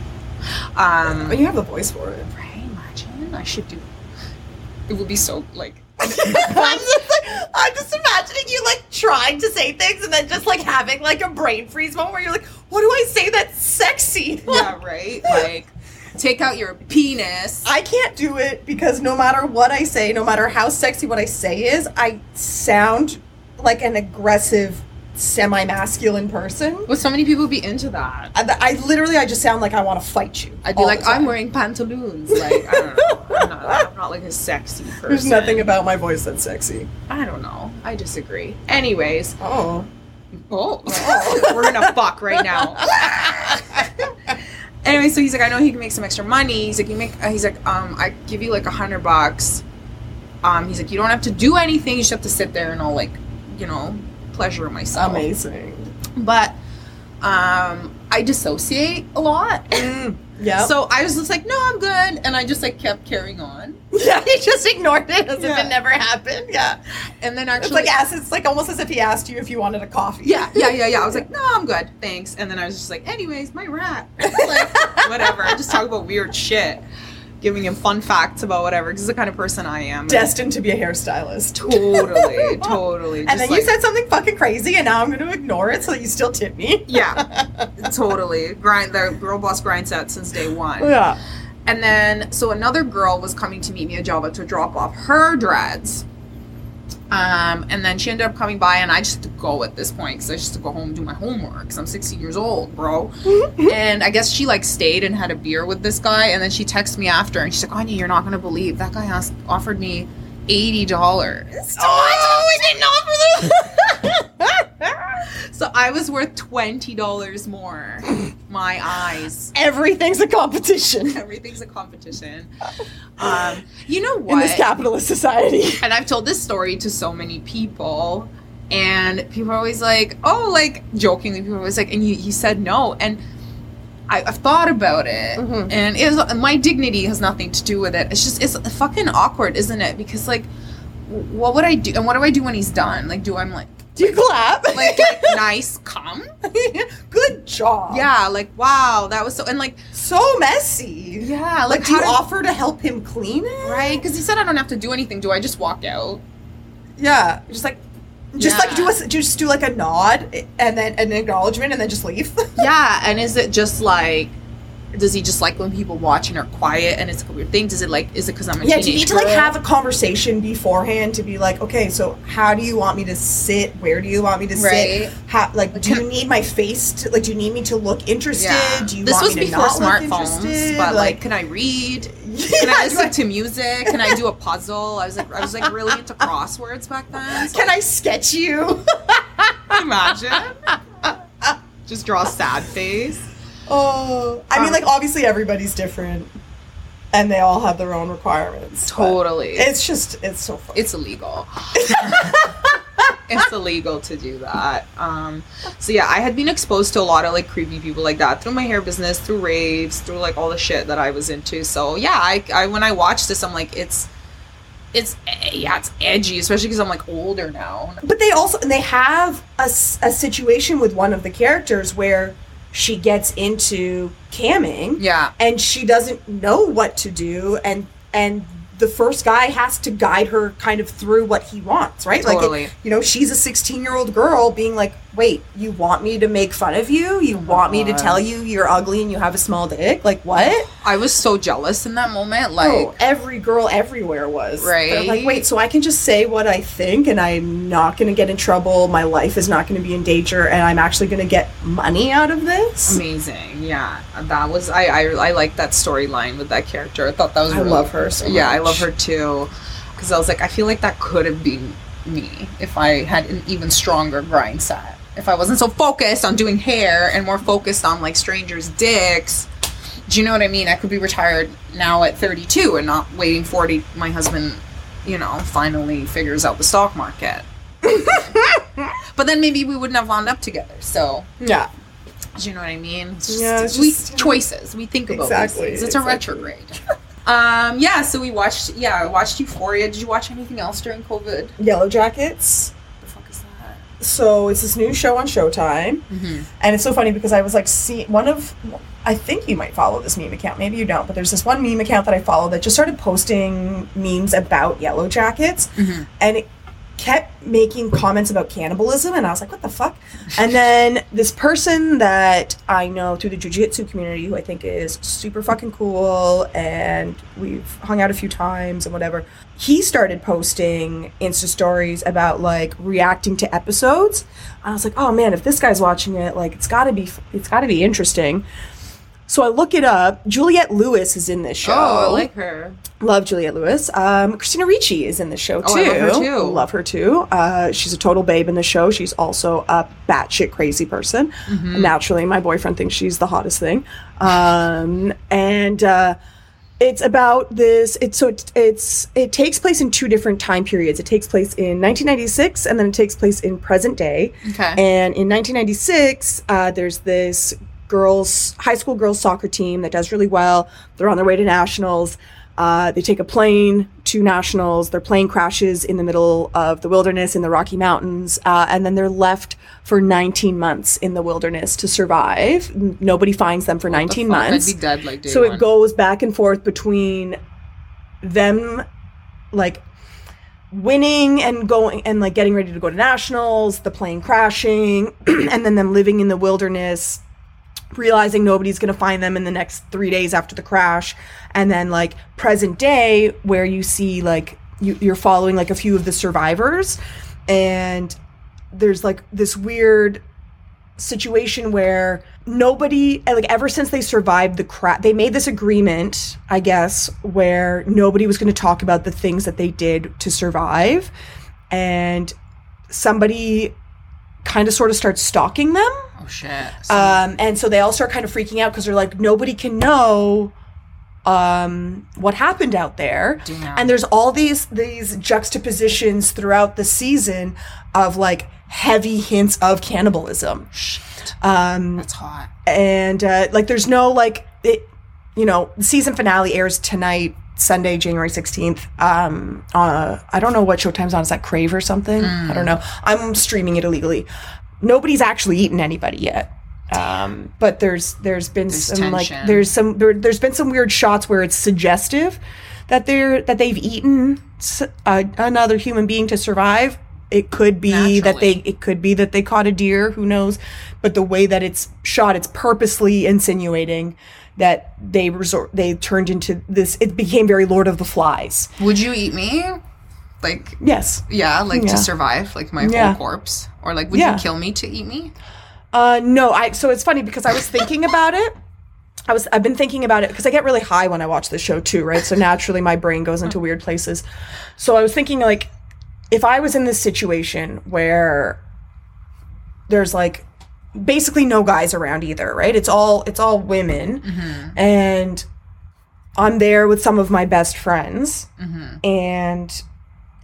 Um, But you have the voice for it. right? Imagine. I should do. It would be so like. <laughs> I'm just like, I'm just imagining you like trying to say things and then just like having like a brain freeze moment where you're like, what do I say that's sexy? <laughs> yeah, right. Like. take out your penis. I can't do it because no matter what I say, no matter how sexy what I say is, I sound like an aggressive, semi-masculine person. Would so many people be into that? I, I literally, I just sound like I want to fight you. I'd be like. I'm wearing pantaloons. Like, I don't know. I'm not, I'm not <laughs> like a sexy person. There's nothing about my voice that's sexy. I don't know. I disagree. Anyways, Oh. oh, we're gonna fuck right now. <laughs> anyway, so he's like, I know he can make some extra money. He's like, you make. Uh, he's like, um, I give you like a hundred bucks. Um, he's like, you don't have to do anything. You just have to sit there and I'll like, you know, pleasure myself. Amazing. But, um, I dissociate a lot. Mm, <laughs> yeah. So I was just like, no, I'm good, and I just like kept carrying on. <laughs> yeah, he just ignored it as if it never happened. Yeah. And then It's actually, like ask, it's like almost as if he asked you if you wanted a coffee. yeah, yeah, yeah, yeah. I was <laughs> like, no, I'm good, thanks. And then I was just like, anyways, my rat, like whatever. I just talk about weird shit, giving him fun facts about whatever, because the kind of person I am. Destined to be a hairstylist. Totally, <laughs> totally. And then like- you said something fucking crazy, and now I'm going to ignore it so that you still tip me. yeah, <laughs> totally. Grind the girl boss grind set since day one. Yeah. And then, so another girl was coming to meet me at Java to drop off her dreads. Um, and then she ended up coming by, and I just had to go at this point because I just had to go home and do my homework because I'm 16 years old, bro. <laughs> and I guess she like stayed and had a beer with this guy, and then she texted me after, and she's like, "Anya, you're not gonna believe that guy asked, offered me eighty dollars." Oh, I didn't offer <laughs> <laughs> So I was worth twenty dollars more. My eyes. Everything's a competition <laughs> Everything's a competition. Um, you know what? in this capitalist society. <laughs> and I've told this story to so many people, and people are always like, "Oh, like jokingly, people are always like, and you, you said no." And I, I've thought about it, Mhm. and it was, my dignity has nothing to do with it. It's just it's fucking awkward, isn't it? Because like, what would I do? And what do I do when he's done? Like, do I'm like Do you clap? like, like <laughs> nice come? Good job. Yeah, like wow, that was so and like So messy. yeah, Like, like do you did- offer to help him clean it? right? Because he said I don't have to do anything. Do I just walk out? Yeah. Just like, just like do Yeah. a, just do like a nod and then an acknowledgement and then just leave. Yeah, and is it just like, does he just like when people watch and are quiet and it's like a weird thing? Does it like, is it because I'm a yeah. Do you need to like have a conversation beforehand to be like, okay, so how do you want me to sit? Where do you want me to Right. sit? How like do you need my face to like? Do you need me to look interested? Yeah. Do you this want was me to before not look smartphones, interested? but like, can I read? <laughs> Can Yeah, I listen to music? Can I do a puzzle? I was like, I was like really into crosswords back then. So Can I sketch you? <laughs> imagine? Just draw a sad face. Oh, I mean, Um, like obviously everybody's different, and they all have their own requirements. Totally. It's just it's so it's illegal. it's illegal to do that. Um, so yeah, I had been exposed to a lot of like creepy people like that through my hair business, through raves, through like all the shit that I was into. So yeah, I, I when I watched this, I'm like, it's, it's yeah, it's edgy, especially because I'm like older now. But they also and they have a, a situation with one of the characters where she gets into camming Yeah, and she doesn't know what to do and and the first guy has to guide her kind of through what he wants, right? Like it, you know, she's a 16-year-old girl being like, "Wait, you want me to make fun of you? You want me to uh-huh. tell you you're ugly and you have a small dick? Like what?" I was so jealous in that moment. Oh, like, oh, every girl everywhere was. They're like, wait, so I can just say what I think and I'm not going to get in trouble. My life is not going to be in danger and I'm actually going to get money out of this. amazing. Yeah, that was I. I, I like that storyline with that character. I thought that was. I really love her so Yeah, I love her too. Because I was like, I feel like that could have been me if I had an even stronger grind set. If I wasn't so focused on doing hair and more focused on like strangers' dicks. Do you know what I mean? I could be retired now at 32 and not waiting 40. My husband, you know, finally figures out the stock market. <laughs> but then maybe we wouldn't have wound up together. So Yeah. do you know what I mean? It's just, Yeah, it's we just- choices. We think about Exactly, these things. It's exactly. a retrograde. um, yeah. So we watched. Yeah, I watched Euphoria. Did you watch anything else during COVID? Yellow Jackets. The fuck is that? So it's this new show on Showtime. Mm-hmm. And it's so funny because I was like, see, one of, I think you might follow this meme account. Maybe you don't, but there's this one meme account that I follow that just started posting memes about Yellow Jackets. Mhm. And it kept making comments about cannibalism, and I was like, what the fuck? And then this person that I know through the jujitsu community, who I think is super fucking cool, and we've hung out a few times and whatever, he started posting Insta stories about like reacting to episodes. I was like, oh man, if this guy's watching it, like it's gotta be, it's gotta be interesting. So I look it up. Juliette Lewis is in this show. Oh, I like her. Love Juliette Lewis. Um, Christina Ricci is in the show too. Oh, I love her too. Love her too. Uh, she's a total babe in the show. She's also a batshit crazy person. Mm-hmm. Naturally, my boyfriend thinks she's the hottest thing. Um, and uh, it's about this. It's so it, it's it takes place in two different time periods. It takes place in 1996, and then it takes place in present day. Okay. And in 1996, uh, there's this girls high school girls soccer team that does really well. They're on their way to nationals. Uh, they take a plane to nationals. Their plane crashes in the middle of the wilderness in the Rocky Mountains, uh, and then they're left for 19 months in the wilderness to survive. N- Nobody finds them for 19 Fuck, I'd months. be dead like So one. it goes back and forth between them like winning and going and like getting ready to go to nationals, the plane crashing, <clears throat> and then them living in the wilderness, realizing nobody's going to find them in the next 3 days after the crash, and then like present day where you see like you, you're following like a few of the survivors. And there's like this weird situation where nobody like ever since they survived the crash they made this agreement i guess where nobody was going to talk about the things that they did to survive. And somebody kind of sort of starts stalking them shit. Um, and so they all start kind of freaking out because they're like, nobody can know um, what happened out there. And there's all these these juxtapositions throughout the season of like heavy hints of cannibalism. shit. Um, That's hot. and uh, like there's no like it you know the season finale airs tonight sunday january 16th um uh i don't know what showtime's on is that crave or something i don't know i'm streaming it illegally nobody's actually eaten anybody yet. Um but there's there's been some like there's some there, there's been some weird shots where it's suggestive that they're that they've eaten uh, another human being to survive. It could be that they it could be that they caught a deer who knows? But the way that it's shot it's purposely insinuating that they resort they turned into this it became very lord of the flies. Would you eat me? Like yes. yeah, like Yeah. to survive, like my Yeah. whole corpse, or like would Yeah. you kill me to eat me? uh no i so it's funny because i was thinking about it. I was i've been thinking about it because i get really high when i watch the show too right? So naturally my brain goes into weird places. So i was thinking like if i was in this situation where there's like basically no guys around either right? It's all it's all women. And i'm there with some of my best friends. And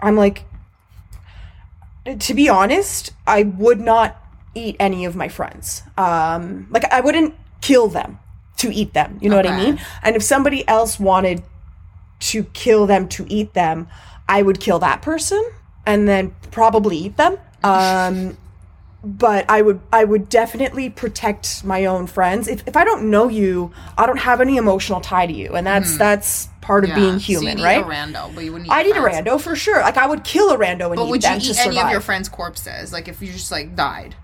i'm like to be honest i would not eat any of my friends. Um like i wouldn't kill them to eat them. You know what i mean? And if somebody else wanted to kill them to eat them i would kill that person and then probably eat them. Um but I would I would definitely protect my own friends. If, if I don't know you, I don't have any emotional tie to you, and that's that's part of being Hmm. so human, you'd right? A rando, but you wouldn't. Eat I'd eat a rando for sure. Like I would kill a rando and But eat would you eat survive. any of your friends' corpses? Like if you just like died?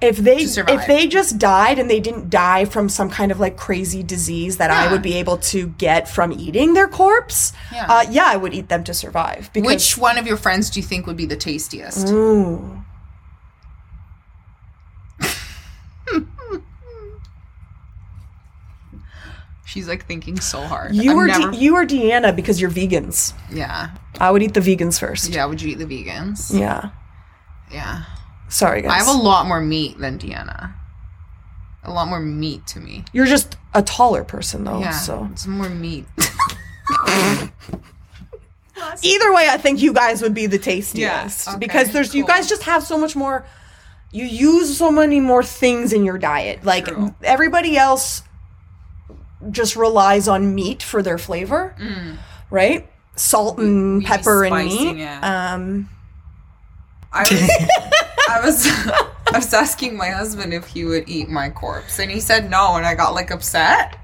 if they if they just died and they didn't die from some kind of like crazy disease that I would be able to get from eating their corpse, Yeah. uh, yeah, I would eat them to survive. Because, Which one of your friends do you think would be the tastiest? Ooh. She's like thinking so hard. you I've or never- De- you or Deanna because you're vegans. yeah, I would eat the vegans first. yeah. Would you eat the vegans? Yeah. Yeah. Sorry, guys. I have a lot more meat than Deanna. A lot more meat to me. You're just a taller person, though. Yeah, So it's more meat. <laughs> either way, I think you guys would be the tastiest okay, because there's you guys just have so much more. You use so many more things in your diet. Like True. everybody else, just relies on meat for their flavor, right? Salt and pepper and meat. yeah. Um, I was, <laughs> I was, I was asking my husband if he would eat my corpse, and he said no, and I got like upset.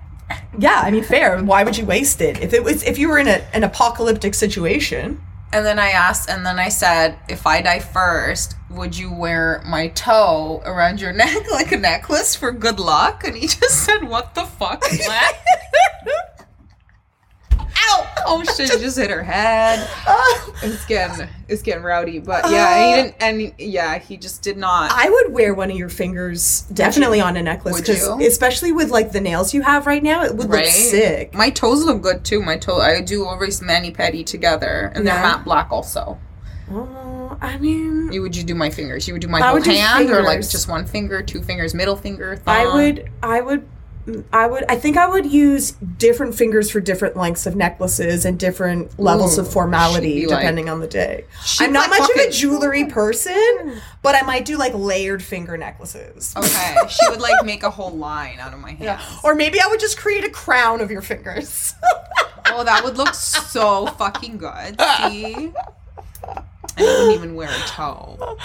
yeah, I mean, fair. Why would you waste it if it was if you were in a, an apocalyptic situation? And then I asked, and then I said, if I die first, would you wear my toe around your <laughs> neck like a necklace for good luck? And he just said, what the fuck? <laughs> Ow! Oh <laughs> shit! She just hit her head. <laughs> It's getting it's getting rowdy, but yeah, he oh. didn't, and yeah, he just did not. I would wear one of your fingers definitely on a necklace Would because you? especially with like the nails you have right now, it would Right? look sick. My toes look good too. My toe, I do always mani pedi together, and they're Yeah. matte black also. Oh, I mean, You would you do my fingers? You would do my I whole hand, or like just one finger, two fingers, middle finger. Thumb? I would, I would, I would, I think I would use different fingers for different lengths of necklaces and different levels Ooh, of formality she'd like- depending on the day. I'm not like much of a jewelry <laughs> person, but I might do like layered finger necklaces. Okay, <laughs> she would like make a whole line out of my hands. Yeah. Or maybe I would just create a crown of your fingers. <laughs> Oh, that would look so fucking good. See? I wouldn't even wear a toe.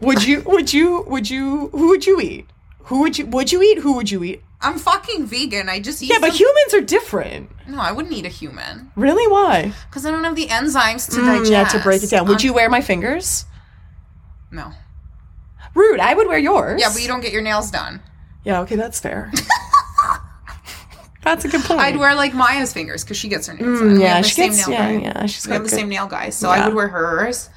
Would you? Would you? Would you? Who would you eat? Who would you? Would you eat? Who would you eat? I'm fucking vegan. I just eat. Yeah, but some- humans are different. no, I wouldn't eat a human Really? Why? because I don't have the enzymes to Mm, digest. yeah, to break it down. Would Um, you wear my fingers? No. Rude. I would wear yours. Yeah, but you don't get your nails done. Yeah. Okay, that's fair. that's a good point. I'd wear like Maya's fingers because she gets her nails done. Mm, We yeah, have the she same gets. nail Yeah, guy. yeah. She's We got have the good- same nail guy, so Yeah. I would wear hers.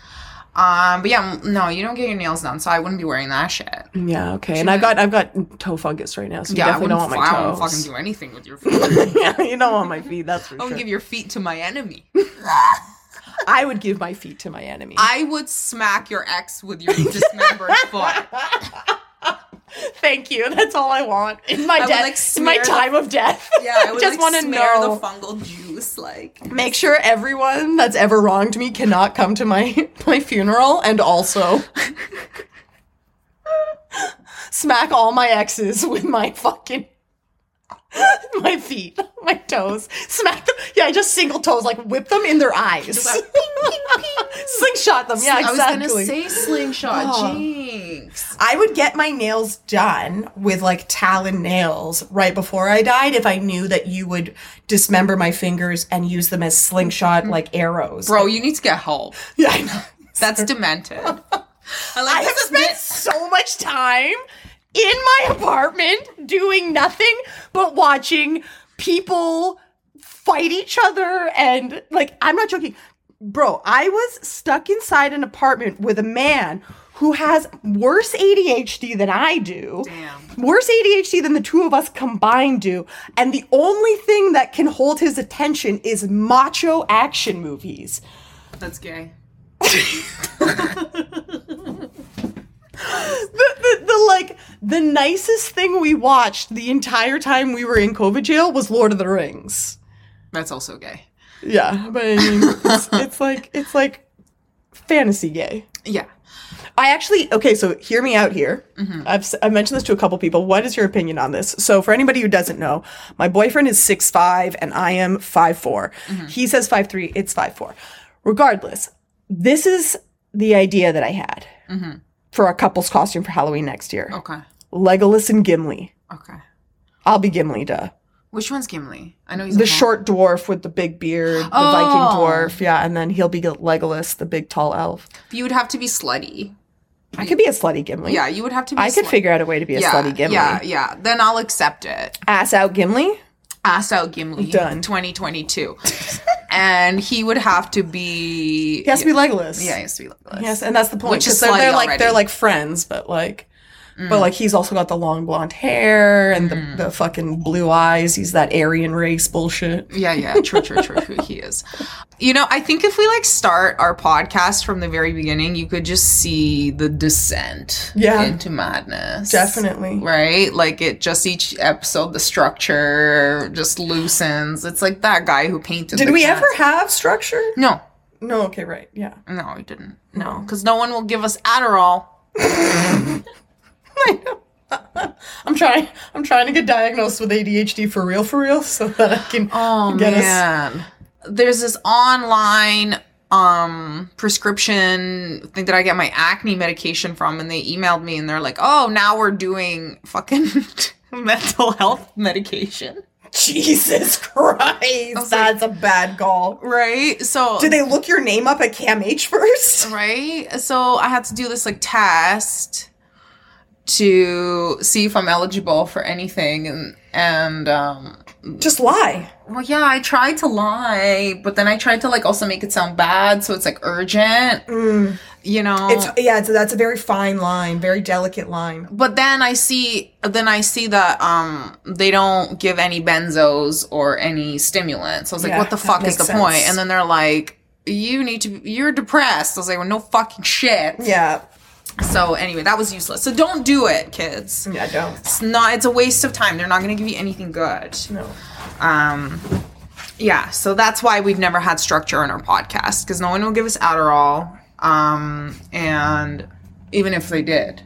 Um, but yeah, no, you don't get your nails done, so I wouldn't be wearing that shit. Yeah. Okay. And I've got I've got toe fungus right now, so you Yeah, I definitely wouldn't, don't want my I toes. won't fucking do anything with your <laughs> feet. yeah, you don't want my feet. That's for I would sure. give your feet to my enemy. I would give my feet to my enemy. I would smack your ex with your dismembered <laughs> foot. Thank you. That's all I want in my death. like, in my smear the- time of death. <laughs> Yeah, I would <laughs> just like, want to smear know. the fungal juice. Like, Make sure everyone that's ever wronged me cannot come to my <laughs> my funeral, and also smack all my exes with my fucking <laughs> my feet, my toes. Smack them. Yeah, I just single toes, like whip them in their eyes. <laughs> Slingshot them. Yeah, I was gonna say slingshot. Oh. Jinx. I would get my nails done with like talon nails right before I died if I knew that you would dismember my fingers and use them as slingshot like arrows. Bro, you need to get help. Yeah, I know. That's demented. <laughs> I like I have spent so much time in my apartment doing nothing but watching people fight each other and like I'm not joking. Bro, I was stuck inside an apartment with a man who has worse ADHD than I do. Damn. Worse ADHD than the two of us combined do. And the only thing that can hold his attention is macho action movies. That's gay. <laughs> <laughs> the, the, the like the nicest thing we watched the entire time we were in COVID jail was Lord of the Rings. That's also gay. Yeah, but I mean, it's, <laughs> it's like it's like fantasy gay. Yeah. I actually okay. So hear me out here. Mm-hmm. I've s- I've mentioned this to a couple people. What is your opinion on this? So for anybody who doesn't know, my boyfriend is six five and I am five four. Mm-hmm. He says five three. It's five four. Regardless, this is the idea that I had mm-hmm. For a couple's costume for Halloween next year. Okay. Legolas and Gimli. Okay. I'll be Gimli, duh. Which one's Gimli? I know he's The short dwarf with the big beard, the Oh. Viking dwarf, yeah, and then he'll be Legolas, the big tall elf. You would have to be slutty. I could be a slutty Gimli. Yeah, you would have to be. I could figure out a way to be a yeah, slutty Gimli. Yeah, yeah. Then I'll accept it. Ass out Gimli. Ass out Gimli. Done. 2022. and he would have to be. He has to be Legolas. Yeah, he has to be Legolas. Yes, and that's the point. Which is they're, they're like already. they're like friends, but like, but like he's also got the long blonde hair and the, mm. the fucking blue eyes. He's that Aryan race bullshit. Yeah, yeah, true, true, true, Who He is. You know, I think if we like start our podcast from the very beginning, you could just see the descent Yeah. into madness. Definitely. Right? Like it just each episode, the structure just loosens. It's like that guy who painted. Did we cats. ever have structure? No, No. Okay. Right. Yeah. no, we didn't. No, because no one will give us Adderall. <laughs> <laughs> I'm trying. I'm trying to get diagnosed with ADHD for real, for real, so that I can Oh get us. man. There's this online um prescription thing that I get my acne medication from and they emailed me and they're like, "Oh, now we're doing fucking <laughs> mental health medication." Jesus Christ, that's a bad call. right? So Did they look your name up at CAMH first? right? So I had to do this like test to see if I'm eligible for anything and and um Just lie. well yeah, I tried to lie, but then I tried to like also make it sound bad, so it's like urgent. You know. Mm. It's yeah, it's, that's a very fine line, very delicate line. but then I see then I see that um they don't give any benzos or any stimulants. So I was like, Yeah, what the fuck is the makes point? And then they're like, you need to you're depressed. I was like, well, no fucking shit. Yeah, So anyway, that was useless. So don't do it, kids. yeah, don't. It's not it's a waste of time. They're not gonna give you anything good. No. Um yeah, so that's why we've never had structure in our podcast, because no one will give us Adderall. Um and even if they did,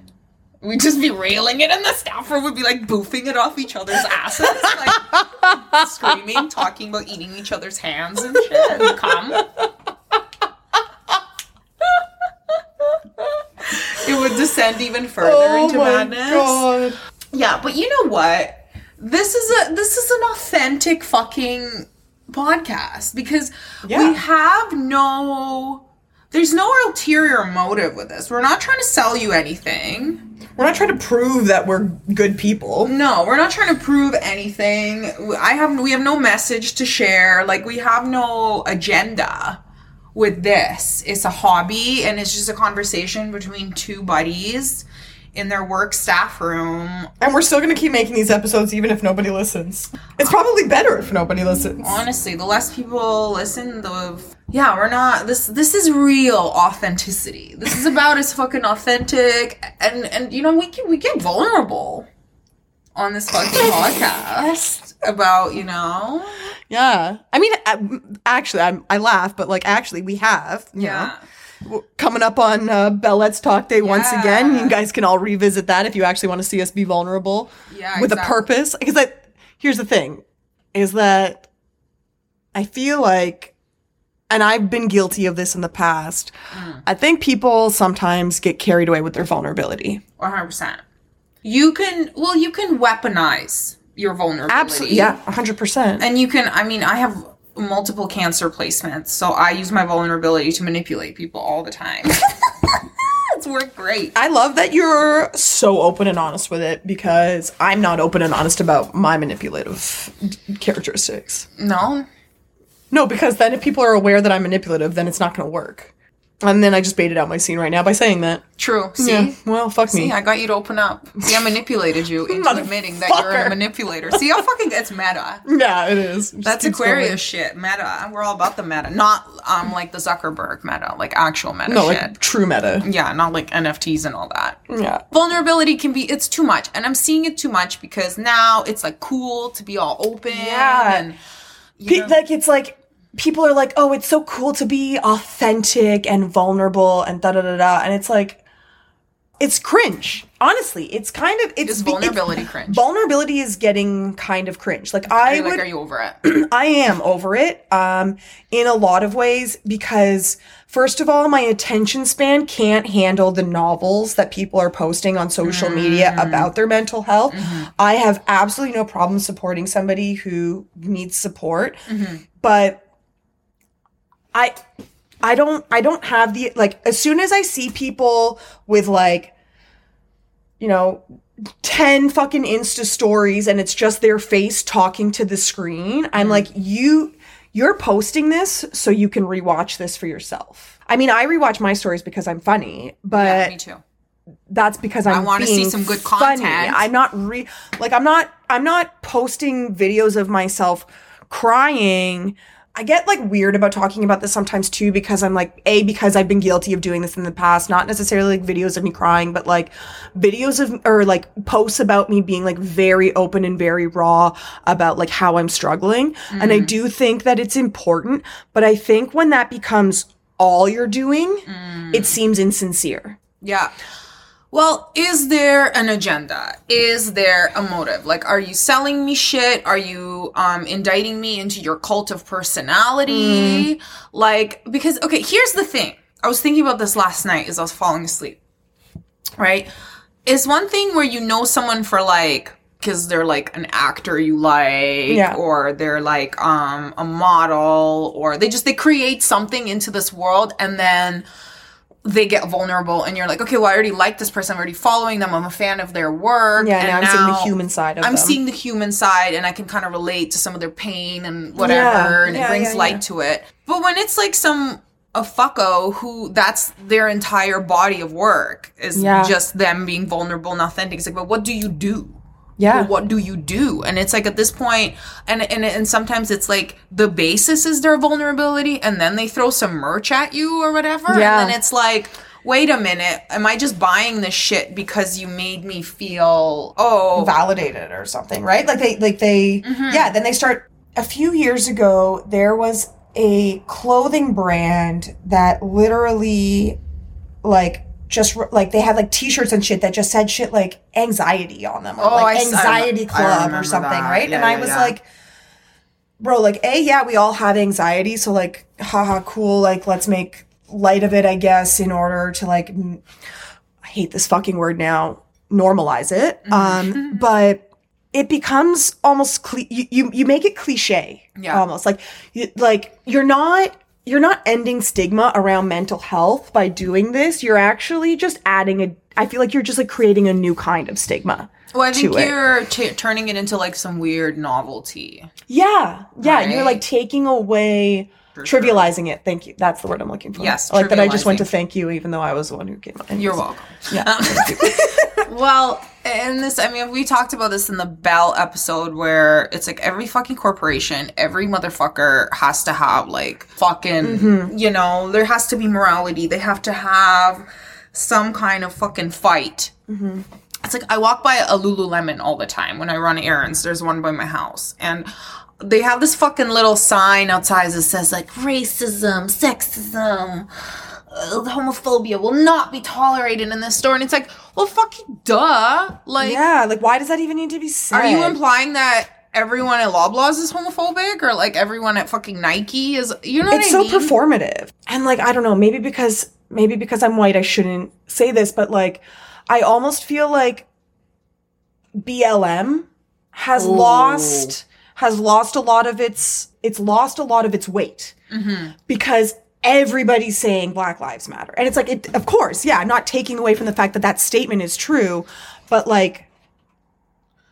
we'd just be railing it and the staff room would be like boofing it off each other's asses, like <laughs> screaming, talking about eating each other's hands and shit and cum. it would descend even further oh into madness. Oh god. Yeah, but you know what? This is a this is an authentic fucking podcast because Yeah. we have no there's no ulterior motive with this. We're not trying to sell you anything. We're not trying to prove that we're good people. No, we're not trying to prove anything. I have we have no message to share. Like we have no agenda with this. It's a hobby and it's just a conversation between two buddies in their work staff room And we're still gonna keep making these episodes even if nobody listens. It's probably better if nobody listens. honestly the less people listen the yeah we're not this this is real authenticity this is about as fucking authentic and and you know we can we get vulnerable on this fucking podcast about you know Yeah. I mean, actually, I'm, I laugh, but like, actually, we have. you yeah know. Coming up on uh, Bell Let's Talk Day once again. You guys can all revisit that if you actually want to see us be vulnerable Yeah, with a purpose. Because here's the thing is that I feel like, and I've been guilty of this in the past, Mm. I think people sometimes get carried away with their vulnerability. 100% you can well you can weaponize your vulnerability Absolutely. Yeah, 100%. and you can i mean i have multiple cancer placements so i use my vulnerability to manipulate people all the time <laughs> <laughs> it's worked great I love that you're so open and honest with it because I'm not open and honest about my manipulative characteristics. no No, because then if people are aware that I'm manipulative, then it's not going to work. And then I just baited out my scene right now by saying that. True. See? Yeah. Well, fuck See, me. I got you to open up. See, I manipulated you <laughs> into admitting that you're a manipulator. See how fucking it's meta. yeah, it is. Just That's Aquarius shit. Meta. We're all about the meta. Not um like the Zuckerberg meta, like actual meta. No, shit. like true meta. yeah, not like NFTs and all that. Yeah. Vulnerability can be it's too much. And I'm seeing it too much because now it's like cool to be all open Yeah. and Pe- like it's like people are like, oh, it's so cool to be authentic and vulnerable and da da da da, and it's like, it's cringe. Honestly, it's kind of it's Is be- vulnerability cringe? Vulnerability is getting kind of cringe. Like I would, like, are you over it? <clears throat> I am over it. Um, in a lot of ways because first of all, my attention span can't handle the novels that people are posting on social media mm. about their mental health. Mm-hmm. I have absolutely no problem supporting somebody who needs support, mm-hmm. but I I don't I don't have the like as soon as I see people with like you know 10 fucking insta stories and it's just their face talking to the screen i'm mm-hmm. like you you're posting this so you can rewatch this for yourself i mean i rewatch my stories because i'm funny but yeah, me too. that's because I'm wanna see some good funny. content. I'm not re like I'm not I'm not posting videos of myself crying. I get like weird about talking about this sometimes too because I'm like a because I've been guilty of doing this in the past, not necessarily like videos of me crying, but like videos of or like posts about me being like very open and very raw about like how I'm struggling. And I mm. do think that it's important, but I think when that becomes all you're doing, it mm. seems insincere. Yeah. Well, is there an agenda? Is there a motive? Like, are you selling me shit? Are you um, indicting me into your cult of personality? Like, because, okay, here's the thing. I was thinking about this last night as I was falling asleep, right? It's one thing where you know someone for like because they're like an actor you like Yeah. or they're like um a model or they just they create something into this world and then they get vulnerable and you're like okay well i already like this person i'm already following them i'm a fan of their work Yeah, and now I'm seeing the human side of i'm them. seeing the human side and i can kind of relate to some of their pain and whatever and Yeah, it brings yeah, light yeah. to it but when it's like some a fucko who that's their entire body of work is Yeah. just them being vulnerable and authentic it's like but what do you do Yeah. well, what do you do? And it's like at this point, and and and sometimes it's like the basis is their vulnerability, and then they throw some merch at you or whatever, Yeah. and then it's like. Wait a minute. Am I just buying this shit because you made me feel oh validated or something, right? Like they, like they, Mm-hmm. yeah. Then they start. A few years ago, there was a clothing brand that literally, like, just like they had like T-shirts and shit that just said shit like anxiety on them, or Oh, like I I anxiety I club or something, that. right? Yeah, and I was yeah. like. Bro, like, A, yeah, we all have anxiety, so, like, haha, cool, like, let's make light of it, I guess, in order to, like, I hate this fucking word now, normalize it. Mm-hmm. Um, <laughs> but it becomes almost cli- you, you you make it cliche Yeah. almost like you, like you're not you're not ending stigma around mental health by doing this you're actually just adding a i feel like you're just like creating a new kind of stigma Well, I think it. you're t- turning it into like some weird novelty. yeah yeah you're like taking away trivializing it thank you that's the word i'm looking for Yes, I like that i just went to thank you even though i was the one who came on You're welcome. yeah <laughs> Well, and this, I mean, we talked about this in the Bell episode where it's like every fucking corporation, every motherfucker has to have like fucking, Mm-hmm. you know, there has to be morality. They have to have some kind of fucking fight. Mm-hmm. It's like I walk by a Lululemon all the time when I run errands. There's one by my house. And they have this fucking little sign outside that says like racism, sexism, uh, homophobia will not be tolerated in this store. And it's like, well, fucking duh. Like, yeah like why does that even need to be said are you implying that everyone at Loblaws is homophobic or like everyone at fucking Nike is? You know it's what so mean? performative and like i don't know maybe because maybe because i'm white i shouldn't say this but like i almost feel like blm has lost has lost a lot of its it's lost a lot of its weight. Mm-hmm. Because everybody's saying black lives matter. And it's like it of course yeah i'm not taking away from the fact that that statement is true but like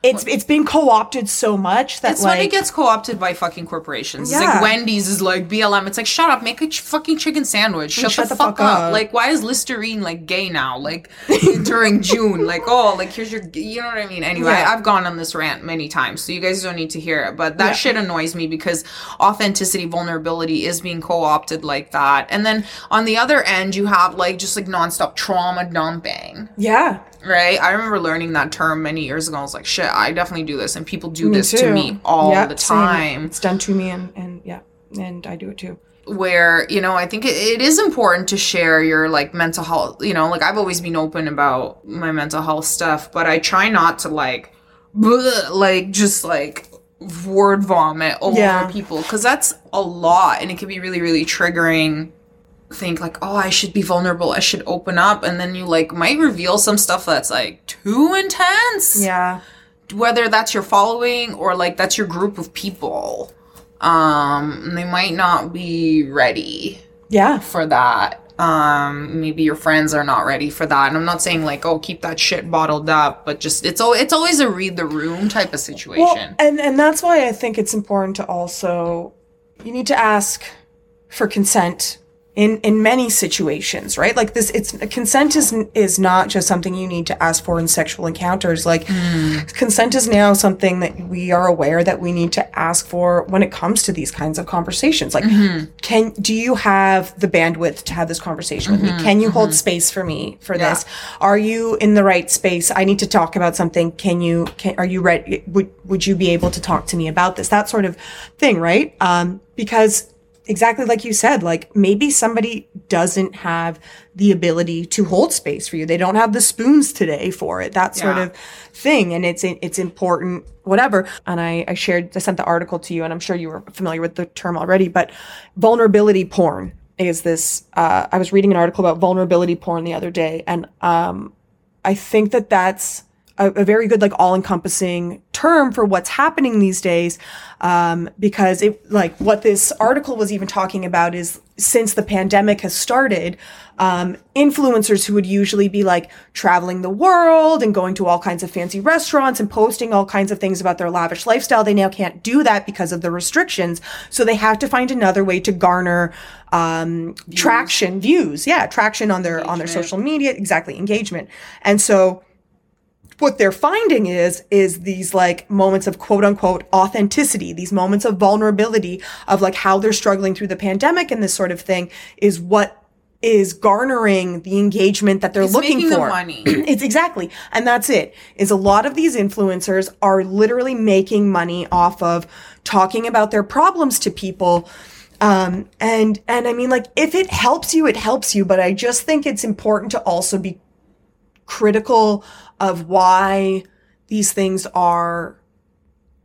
it's it's been co-opted so much that It's like when it gets co-opted by fucking corporations. It's Yeah. like Wendy's is like BLM. It's like shut up, make a ch- fucking chicken sandwich. Mm, shut, shut the, the fuck, fuck up. up. Like why is Listerine like gay now? Like <laughs> during June, like oh, like here's your, you know what I mean. Anyway, Yeah. I've gone on this rant many times, so you guys don't need to hear it. But that shit annoys me because authenticity, vulnerability is being co-opted like that. And then on the other end, you have like just like nonstop trauma dumping yeah right? I remember learning that term many years ago. I was like, shit, I definitely do this, and people do Me this to me all Yeah, the same. time. It's done to me, and and yeah, and I do it too. Where you know, I think it, it is important to share your like mental health. You know, like I've always been open about my mental health stuff, but I try not to like, bleh, like just like word vomit over Yeah. people because that's a lot, and it can be really, really triggering think like oh i should be vulnerable. I should open up. And then you like might reveal some stuff that's like too intense. Yeah, whether that's your following or like that's your group of people. Um they might not be ready yeah, for that. Um maybe your friends are not ready for that. And i'm not saying like oh keep that shit bottled up but just it's al- it's always a read the room type of situation. well, and and that's why I think it's important to also you need to ask for consent in in many situations, right? Like this, it's consent is is not just something you need to ask for in sexual encounters. Like mm. consent is now something that we are aware that we need to ask for when it comes to these kinds of conversations. Like, mm-hmm. can do you have the bandwidth to have this conversation with me? Mm-hmm. Can you hold mm-hmm. space for me for this? Are you in the right space? I need to talk about something. Can you? Can are you ready? Would would you be able to talk to me about this? That sort of thing, right? Um, because exactly like you said, like maybe somebody doesn't have the ability to hold space for you. They don't have the spoons today for it. That sort Yeah. of thing. And it's it's important, whatever. And I, I shared I sent the article to you and I'm sure you were familiar with the term already, but vulnerability porn is this uh, I was reading an article about vulnerability porn the other day and um I think that that's a, a very good like all-encompassing term for what's happening these days um, because it like what this article was even talking about is since the pandemic has started um, influencers who would usually be like traveling the world and going to all kinds of fancy restaurants and posting all kinds of things about their lavish lifestyle they now can't do that because of the restrictions. So they have to find another way to garner um, traction views. Yeah traction on their on their social media. Exactly engagement. And so what they're finding is is these like moments of quote unquote authenticity these moments of vulnerability of like how they're struggling through the pandemic and this sort of thing is what is garnering the engagement that they're It's looking for. money. <clears throat> it's exactly. And that's it is a lot of these influencers are literally making money off of talking about their problems to people. Um and and i mean like if it helps you it helps you but i just think it's important to also be critical of why these things are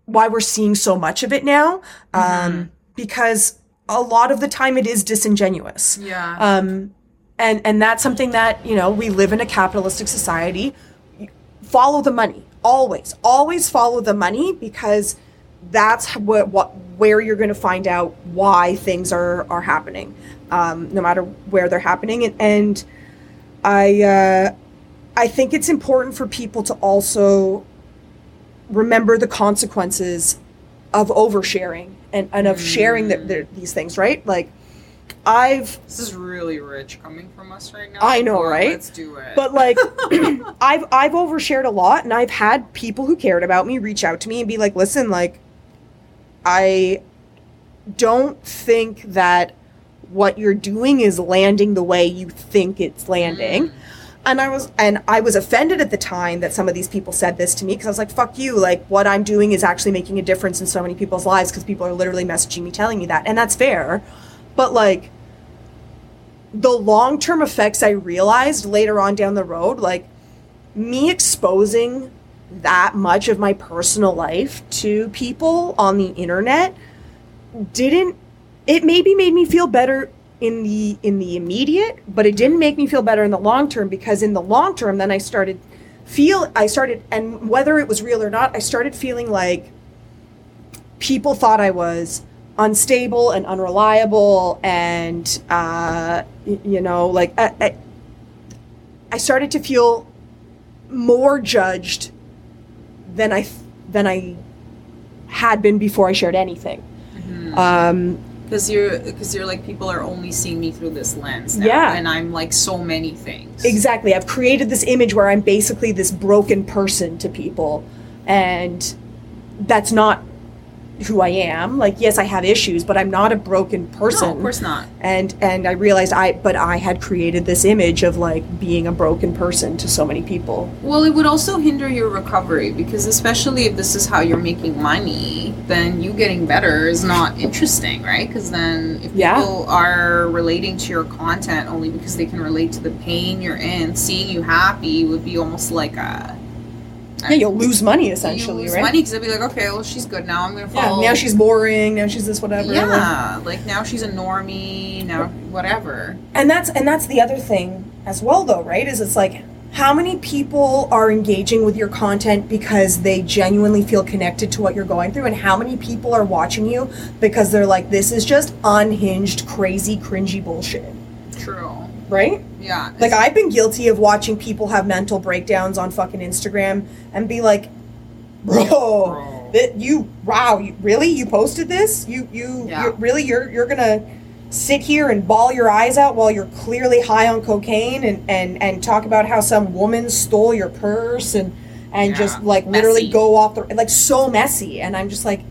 why we're seeing so much of it now um because a lot of the time it is disingenuous Yeah. um, and and that's something that you know we live in a capitalistic society. Follow the money always, always follow the money because that's what what where you're going to find out why things are are happening, um, no matter where they're happening. And, and I uh, I think it's important for people to also remember the consequences of oversharing and, and of sharing the, the, mm. these things, right? Like I've this is really rich coming from us right now. I know, right? Let's do it. but like <laughs> <clears throat> I've I've overshared a lot and I've had people who cared about me reach out to me and be like, "Listen, like I don't think that what you're doing is landing the way you think it's landing." Mm. And I was and I was offended at the time that some of these people said this to me because I was like, "Fuck you! Like what I'm doing is actually making a difference in so many people's lives because people are literally messaging me telling me that." And that's fair. But like the long term effects I realized later on down the road, like me exposing that much of my personal life to people on the internet didn't it maybe made me feel better in the in the immediate but it didn't make me feel better in the long term because in the long term then i started feel i started and whether it was real or not i started feeling like people thought i was unstable and unreliable and uh you know like I, I, I started to feel more judged than i than i had been before i shared anything. Um because you're because you're like people are only seeing me through this lens now, Yeah. and i'm like so many things Exactly. I've created this image where I'm basically this broken person to people, and that's not who I am. Like, yes, I have issues, but I'm not a broken person. no of course not And and I realized I, but I had created this image of like being a broken person to so many people. well it would also hinder your recovery because especially if this is how you're making money then you getting better is not interesting right because then if Yeah. people are relating to your content only because they can relate to the pain you're in seeing you happy would be almost like a Yeah, you'll lose money essentially, you lose right? money because they'll be like okay well she's good now i'm gonna follow. Yeah. Now she's boring. Now she's this whatever. like- yeah like now she's a normie now whatever and that's and that's the other thing as well though right is it's like how many people are engaging with your content because they genuinely feel connected to what you're going through and how many people are watching you because they're like this is just unhinged crazy cringy bullshit true right yeah like i've been guilty of watching people have mental breakdowns on fucking instagram and be like bro, Bro. that you wow you, really you posted this you you Yeah. you're, really you're you're gonna sit here and bawl your eyes out while you're clearly high on cocaine and and and talk about how some woman stole your purse and and Yeah. just like literally go off the like so messy and i'm just like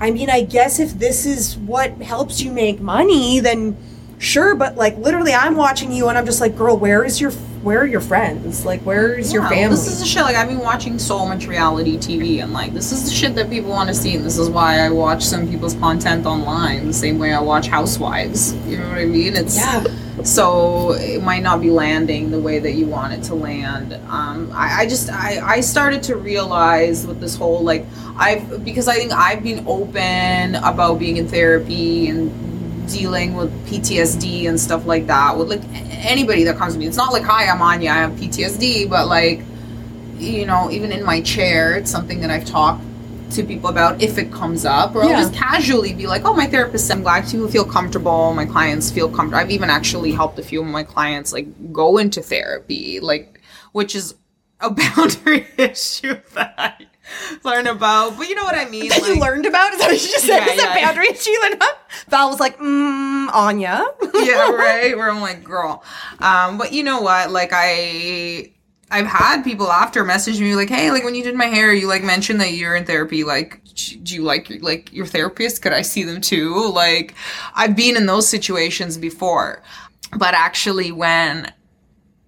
i mean i guess if this is what helps you make money then sure but like literally i'm watching you and i'm just like girl where is your where are your friends like where is your family This is the shit. Like I've been watching so much reality TV, and like this is the shit that people want to see, and this is why I watch some people's content online. The same way I watch Housewives. You know what I mean? It's yeah so it might not be landing the way that you want it to land. Um, I, I just I, I started to realize with this whole like I've because I think I've been open about being in therapy and dealing with PTSD and stuff like that with like anybody that comes to me. It's not like hi I'm Anya I have PTSD, but like you know, even in my chair, it's something that I've talked to people about if it comes up, or I'll just casually be like, "Oh, my therapist I'm glad people feel comfortable. My clients feel comfortable." I've even actually helped a few of my clients like go into therapy, like which is a <laughs> boundary issue that I <laughs> learn about. But you know what I mean? that you learned about? Is that what you just said? Yeah, Is that yeah, yeah. boundary she learned about? Val was like, mm, Anya. yeah, <laughs> right. Where I'm like, girl. Um, but you know what? Like I I've had people after message me like, hey, like when you did my hair, you like mentioned that you're in therapy. Like, do you like your, like your therapist? Could I see them too? Like, I've been in those situations before. But actually, when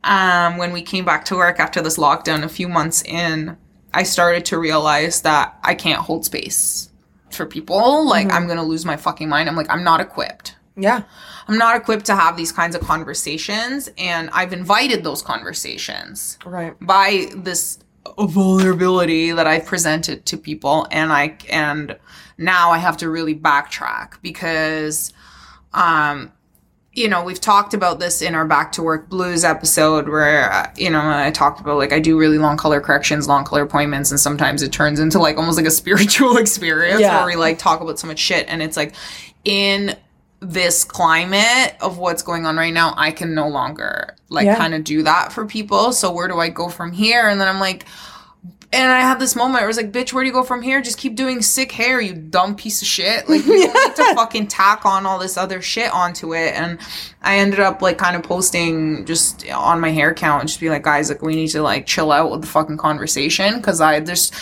um when we came back to work after this lockdown, a few months in, I started to realize that I can't hold space for people. Like, I'm gonna lose my fucking mind. I'm like, I'm not equipped. Yeah. I'm not equipped to have these kinds of conversations, and I've invited those conversations Right. by this vulnerability that I've presented to people, and I and now I have to really backtrack because, um, you know, we've talked about this in our Back to Work Blues episode where uh, you know I talked about like I do really long color corrections, long color appointments, and sometimes it turns into like almost like a <laughs> spiritual experience Yeah. where we like talk about so much shit, and it's like in this climate of what's going on right now, I can no longer like Yeah. kind of do that for people. So where do I go from here? And then I'm like, and I had this moment where I was like, bitch, where do you go from here? Just keep doing sick hair, you dumb piece of shit. Like, you don't need to <laughs> fucking tack on all this other shit onto it. And I ended up like kind of posting just on my hair count and just be like, guys, like, we need to like chill out with the fucking conversation. Cause I, there's,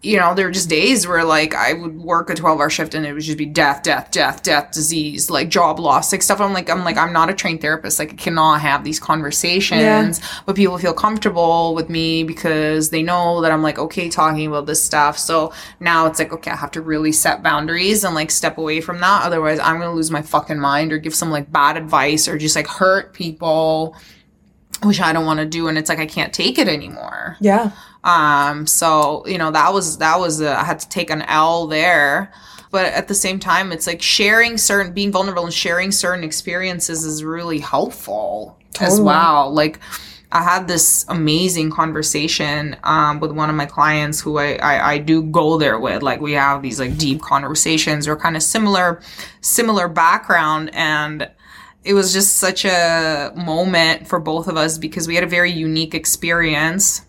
you know, there were just days where like I would work a 12 hour shift and it would just be death, death, death, death, disease, like job loss, like stuff. I'm like, I'm like, I'm not a trained therapist. Like I cannot have these conversations, but people feel comfortable with me because they know that I'm like, okay, talking about this stuff. So now it's like, okay, I have to really set boundaries and like step away from that. Otherwise I'm going to lose my fucking mind or give some like bad advice or just like hurt people, which I don't want to do. And it's like, I can't take it anymore. Yeah. Um, so you know that was that was a, I had to take an L there, but at the same time, it's like sharing certain, being vulnerable and sharing certain experiences is really helpful as well. Like. I had this amazing conversation um, with one of my clients who I, I, I do go there with. Like we have these like deep conversations. We're kind of similar, similar background, and it was just such a moment for both of us because we had a very unique experience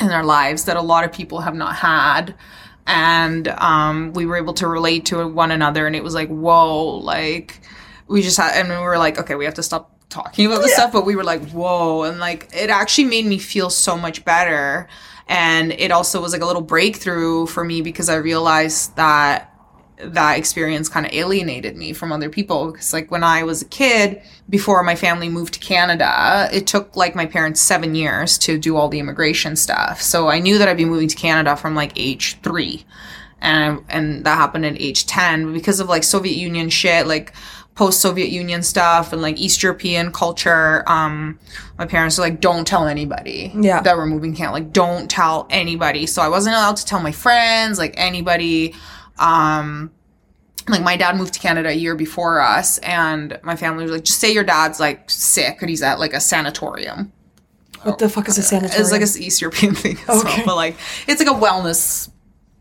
in our lives that a lot of people have not had. And um, we were able to relate to one another and it was like whoa like we just had and we were like okay we have to stop talking about this stuff but we were like whoa. And like it actually made me feel so much better. And it also was like a little breakthrough for me because i realized that that experience kind of alienated me from other people because like when I was a kid before my family moved to Canada it took like my parents 7 years to do all the immigration stuff. So I knew that I'd be moving to Canada from like age 3 and and that happened at age 10 because of like Soviet Union shit like post Soviet Union stuff and like East European culture um my parents were like don't tell anybody Yeah. that we're moving to Canada. Like don't tell anybody. So I wasn't allowed to tell my friends like anybody um like my dad moved to Canada a year before us and my family was like just say your dad's like sick and he's at like a sanatorium What the fuck is a sanatorium? it's like a East European <laughs> thing as Okay. well but like it's like a wellness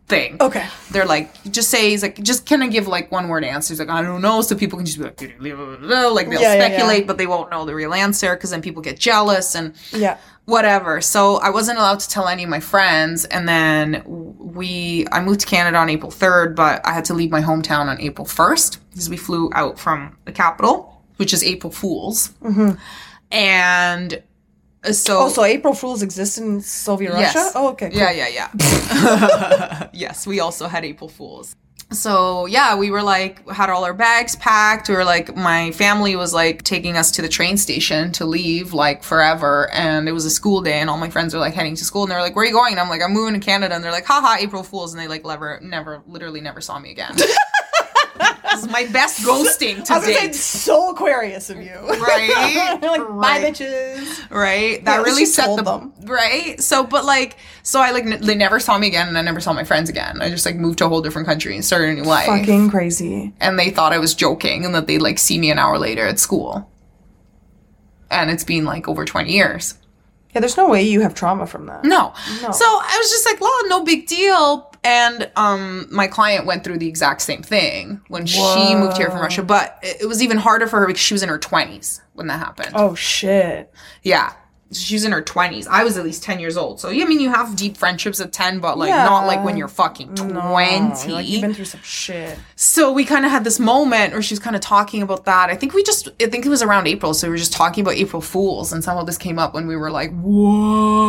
thing okay. they're like just say he's like just kind of give like one word answers like I don't know so people can just be like like they'll Yeah, yeah, speculate yeah. but they won't know the real answer because then people get jealous and Yeah. whatever. So I wasn't allowed to tell any of my friends. And then we, I moved to Canada on April 3rd, but I had to leave my hometown on April 1st because we flew out from the capital, which is April Fools. Mm-hmm. And Uh, so. Oh, so April Fools exist in Soviet Yes. Russia? Oh, okay. Cool. Yeah, yeah, yeah. <laughs> yes, we also had April Fools. So yeah, we were like had all our bags packed. We were like my family was like taking us to the train station to leave like forever, and it was a school day, and all my friends were like heading to school, and they're like, "Where are you going?" And I'm like, "I'm moving to Canada," and they're like, "Haha, April Fools," and they like never, never, literally never saw me again. <laughs> this is my best ghosting <laughs> to I was gonna say, so Aquarius of you. Right? <laughs> Like, bye, Right. bitches. right? That at least really set the them. right. So, but like, so I like n- they never saw me again, and I never saw my friends again. I just like moved to a whole different country and started a new life. Fucking crazy. And they thought I was joking, and that they'd like see me an hour later at school. And it's been like over twenty years. Yeah, there's no way you have trauma from that. No. No. So I was just like, well, no big deal. And um, my client went through the exact same thing when she moved here from Russia, but it, it was even harder for her because she was in her 20s when that happened. Oh shit. Yeah. She was in her 20s. I was at least 10 years old. So, yeah, I mean, you have deep friendships at 10, but like Yeah. not like when you're fucking 20. Like you've been through some shit. So we kind of had this moment where she was kind of talking about that. I think we just, I think it was around April. So we were just talking about April Fools and somehow this came up when we were like,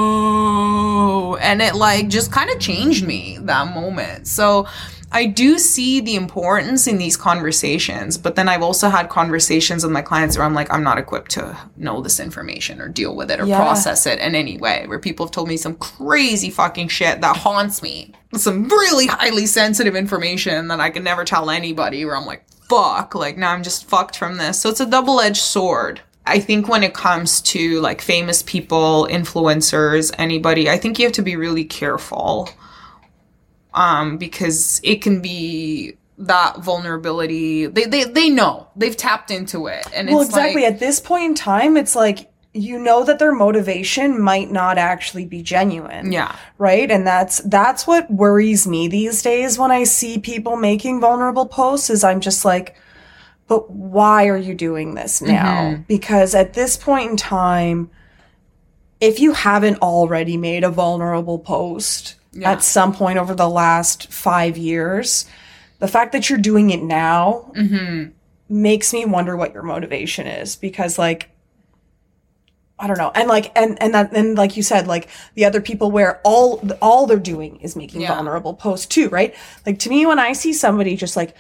whoa. And it like just kind of changed me that moment. So I do see the importance in these conversations, but then I've also had conversations with my clients where I'm like, I'm not equipped to know this information or deal with it or Yeah. process it in any way. Where people have told me some crazy fucking shit that haunts me. Some really highly sensitive information that I can never tell anybody where I'm like, fuck, like now I'm just fucked from this. So it's a double edged sword. I think when it comes to like famous people, influencers, anybody, I think you have to be really careful um, because it can be that vulnerability. They, they, they know they've tapped into it. And Well, it's exactly. like, At this point in time, it's like you know that their motivation might not actually be genuine. yeah. Right? And that's that's what worries me these days when I see people making vulnerable posts is I'm just like but why are you doing this now? Because at this point in time if you haven't already made a vulnerable post Yeah. at some point over the last 5 years, the fact that you're doing it now mm-hmm. makes me wonder what your motivation is because like I don't know. And like and and that and like you said like the other people where all all they're doing is making Yeah. vulnerable posts too, right? Like to me when I see somebody just like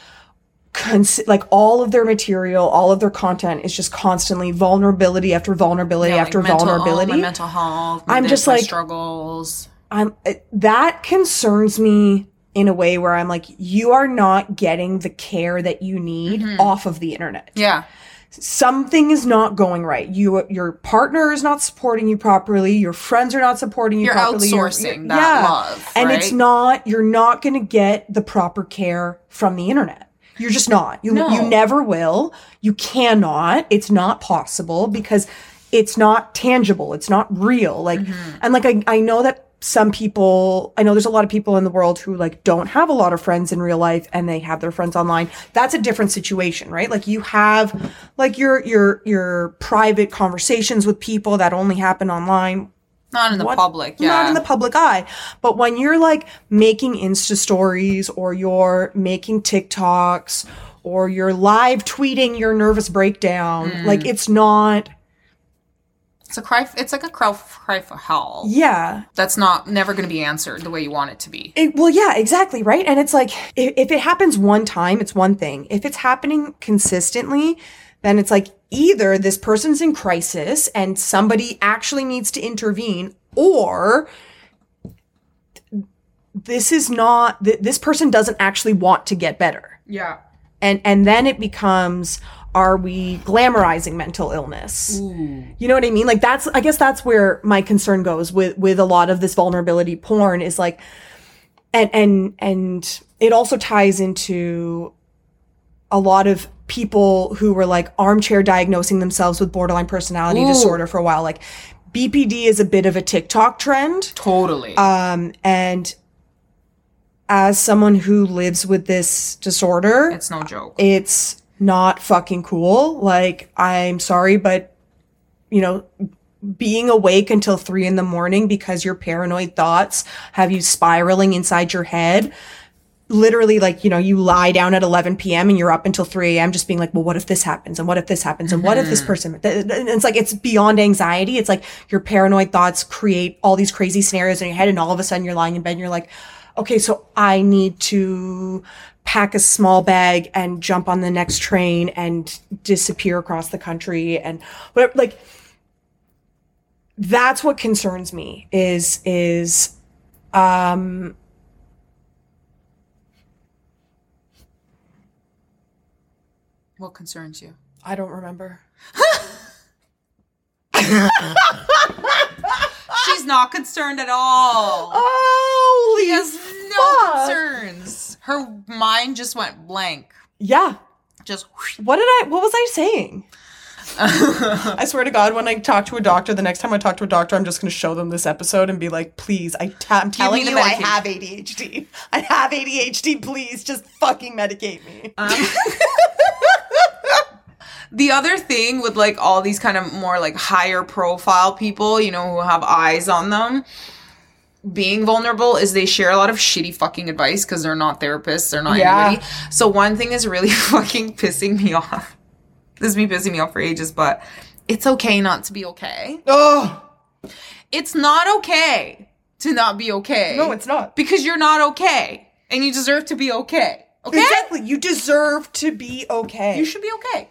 cons- like all of their material, all of their content is just constantly vulnerability after vulnerability Yeah, like after mental- oh, vulnerability. mental health. I'm just like- struggles. I'm that concerns me in a way where I'm like you are not getting the care that you need Mm-hmm. off of the internet. Yeah. Something is not going right. You your partner is not supporting you properly, your friends are not supporting you You're properly. outsourcing that love, And it's not you're not going to get the proper care from the internet. You're just not. You No. you never will. You cannot. It's not possible because it's not tangible. It's not real. Like Mm-hmm. and like I I know that some people I know there's a lot of people in the world who like don't have a lot of friends in real life and they have their friends online. That's a different situation, right? Like you have like your your your private conversations with people that only happen online Not in the what- public. Yeah. not in the public eye. But when you're like making Insta stories or you're making TikToks or you're live tweeting your nervous breakdown, Mm. like it's not, it's a cry. It's like a cry, cry for help. yeah. That's not never going to be answered the way you want it to be. It, well, yeah, exactly, right? And it's like, if, if it happens one time, it's one thing. If it's happening consistently, then it's like either this person's in crisis and somebody actually needs to intervene, or this is not, th- this person doesn't actually want to get better. Yeah. and and then it becomes are we glamorizing mental illness you know what i mean like that's i guess that's where my concern goes with with a lot of this vulnerability porn is like and and and it also ties into a lot of people who were like armchair diagnosing themselves with borderline personality Ooh. disorder for a while like bpd is a bit of a tiktok trend Totally. um and as someone who lives with this disorder it's no joke. it's not fucking cool. Like, I'm sorry, but you know, being awake until three in the morning because your paranoid thoughts have you spiraling inside your head. Literally, like, you know, you lie down at 11 p.m. and you're up until 3 a.m. just being like, well, what if this happens? And what if this happens? And what if this mm-hmm. person, th- th- and it's like, it's beyond anxiety. It's like your paranoid thoughts create all these crazy scenarios in your head. And all of a sudden you're lying in bed and you're like, okay, so I need to pack a small bag and jump on the next train and disappear across the country and whatever like that's what concerns me is is um What concerns you? I don't remember. <laughs> She's not concerned at all. Oh, She has no concerns. Her mind just went blank. Yeah. Just whoosh. What did I what was I saying? <laughs> I swear to God, when I talk to a doctor, the next time I talk to a doctor, I'm just going to show them this episode and be like, please, I ta- I'm telling you I have ADHD. I have ADHD. Please just fucking medicate me. Um, <laughs> the other thing with like all these kind of more like higher profile people, you know, who have eyes on them, being vulnerable is they share a lot of shitty fucking advice because they're not therapists, they're not Yeah. anybody. So one thing is really <laughs> fucking pissing me off. This has been pissing me off for ages, but it's okay not to be okay. oh, It's not okay to not be okay. no, it's not. because you're not okay and you deserve to be okay. Okay? Exactly. You deserve to be okay. You should be okay.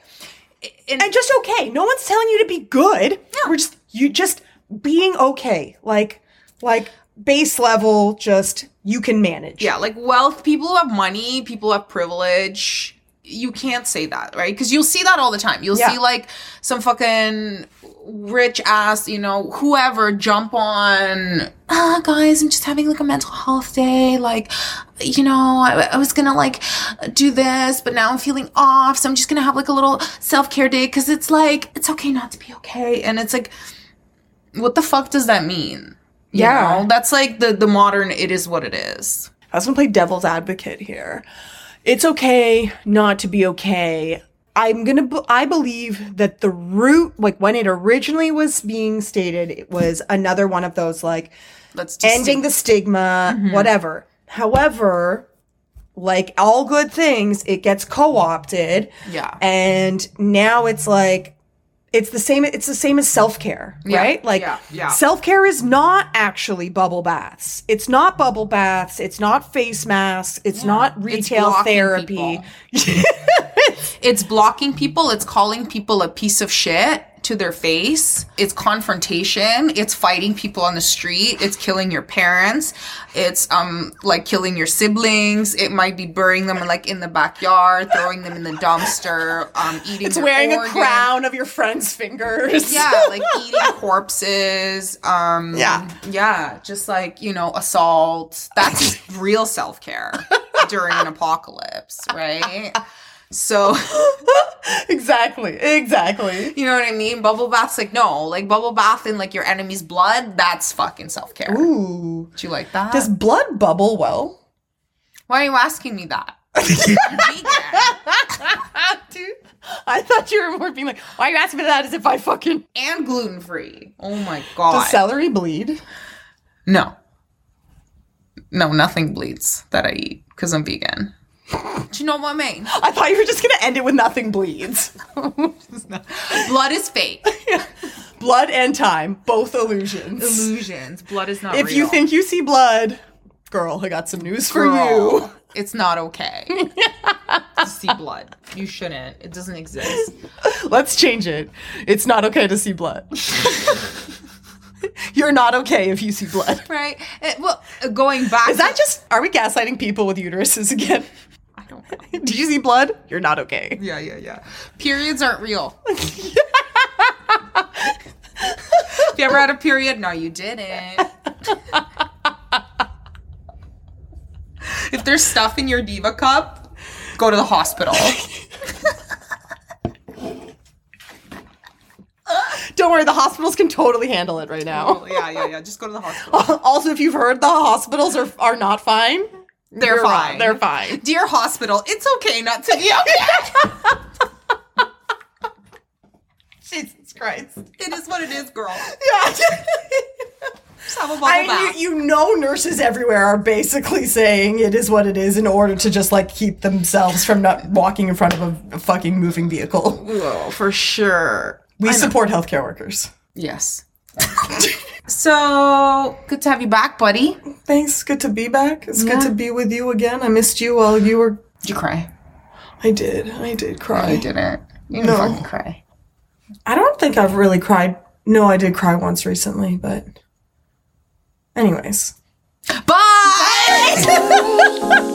And, and just okay. No one's telling you to be good. We're just you just being okay. Like like base level just you can manage. yeah, like wealth, people who have money, people who have privilege, you can't say that, right? Because you'll see that all the time. You'll Yeah. see like some fucking rich ass, you know, whoever jump on, ah, guys, I'm just having like a mental health day. Like, you know, I, I was gonna like do this, but now I'm feeling off. So I'm just gonna have like a little self care day because it's like, it's okay not to be okay. And it's like, what the fuck does that mean? Yeah. know? That's like the, the modern, it is what it is. I was gonna play devil's advocate here. It's okay not to be okay. I'm gonna. b- I believe that the root, like when it originally was being stated, it was another one of those like Let's just ending the stigma, mm-hmm. whatever. However, like all good things, it gets co-opted. Yeah. And now it's like it's the same it's the same as self-care, Yeah, right? Like yeah, yeah. self-care is not actually bubble baths. It's not bubble baths, it's not face masks, it's not retail blocking therapy. <laughs> It's blocking people, it's calling people a piece of shit to their face. It's confrontation, it's fighting people on the street, it's killing your parents, it's um like killing your siblings, it might be burying them like in the backyard, throwing them in the dumpster, um eating It's wearing a crown of your friend's fingers. Yeah, like <laughs> eating corpses. Um, Yeah. yeah, just like you know, assault. That's <laughs> real self care during an apocalypse, right? So <laughs> exactly. Exactly. you know what I mean. Bubble baths, like no, like bubble bath in like your enemy's blood. That's fucking self care. Ooh. Do you like that? Does blood bubble well? Why are you asking me that? <laughs> Dude, I thought you were more being like, why are you asking me that as if I fucking. and gluten free. Oh my god. Does celery bleed? No. No, nothing bleeds that I eat because I'm vegan. Do you know what I mean? I thought you were just gonna end it with nothing bleeds. <laughs> Blood is fake. <laughs> blood and time, both illusions. Illusions. Blood is not if you think you see blood, girl, I got some news for Girl, you. it's not okay <laughs> to see blood. You shouldn't. It doesn't exist. Let's change it. It's not okay to see blood. You're not okay if you see blood. Right? It- well, going back. Is that just, are we gaslighting people with uteruses again? I don't. <laughs> Did you see blood? You're not okay. Yeah, yeah, yeah. Periods aren't real. <laughs> Have you ever had a period? No, you didn't. if there's stuff in your diva cup, go to the hospital. <laughs> Don't worry, the hospitals can totally handle it right now. yeah, yeah, yeah. Just go to the hospital. also, if you've heard the hospitals are, are not fine, They're you're fine. They're fine. Dear hospital, it's okay not to be okay. <laughs> Jesus Christ. it is what it is, girl. Yeah. Just have a bubble I, bath. you, you know, nurses everywhere are basically saying it is what it is in order to just like keep themselves from not walking in front of a, a fucking moving vehicle. Oh, for sure. We support healthcare workers. Yes. <laughs> so good to have you back, buddy. Thanks. Good to be back. It's good to be with you again. I missed you while you were. Did you cry? I did. I did cry. I didn't. You didn't No. fucking cry. I don't think I've really cried. No, I did cry once recently, but. Anyways. Bye. <laughs>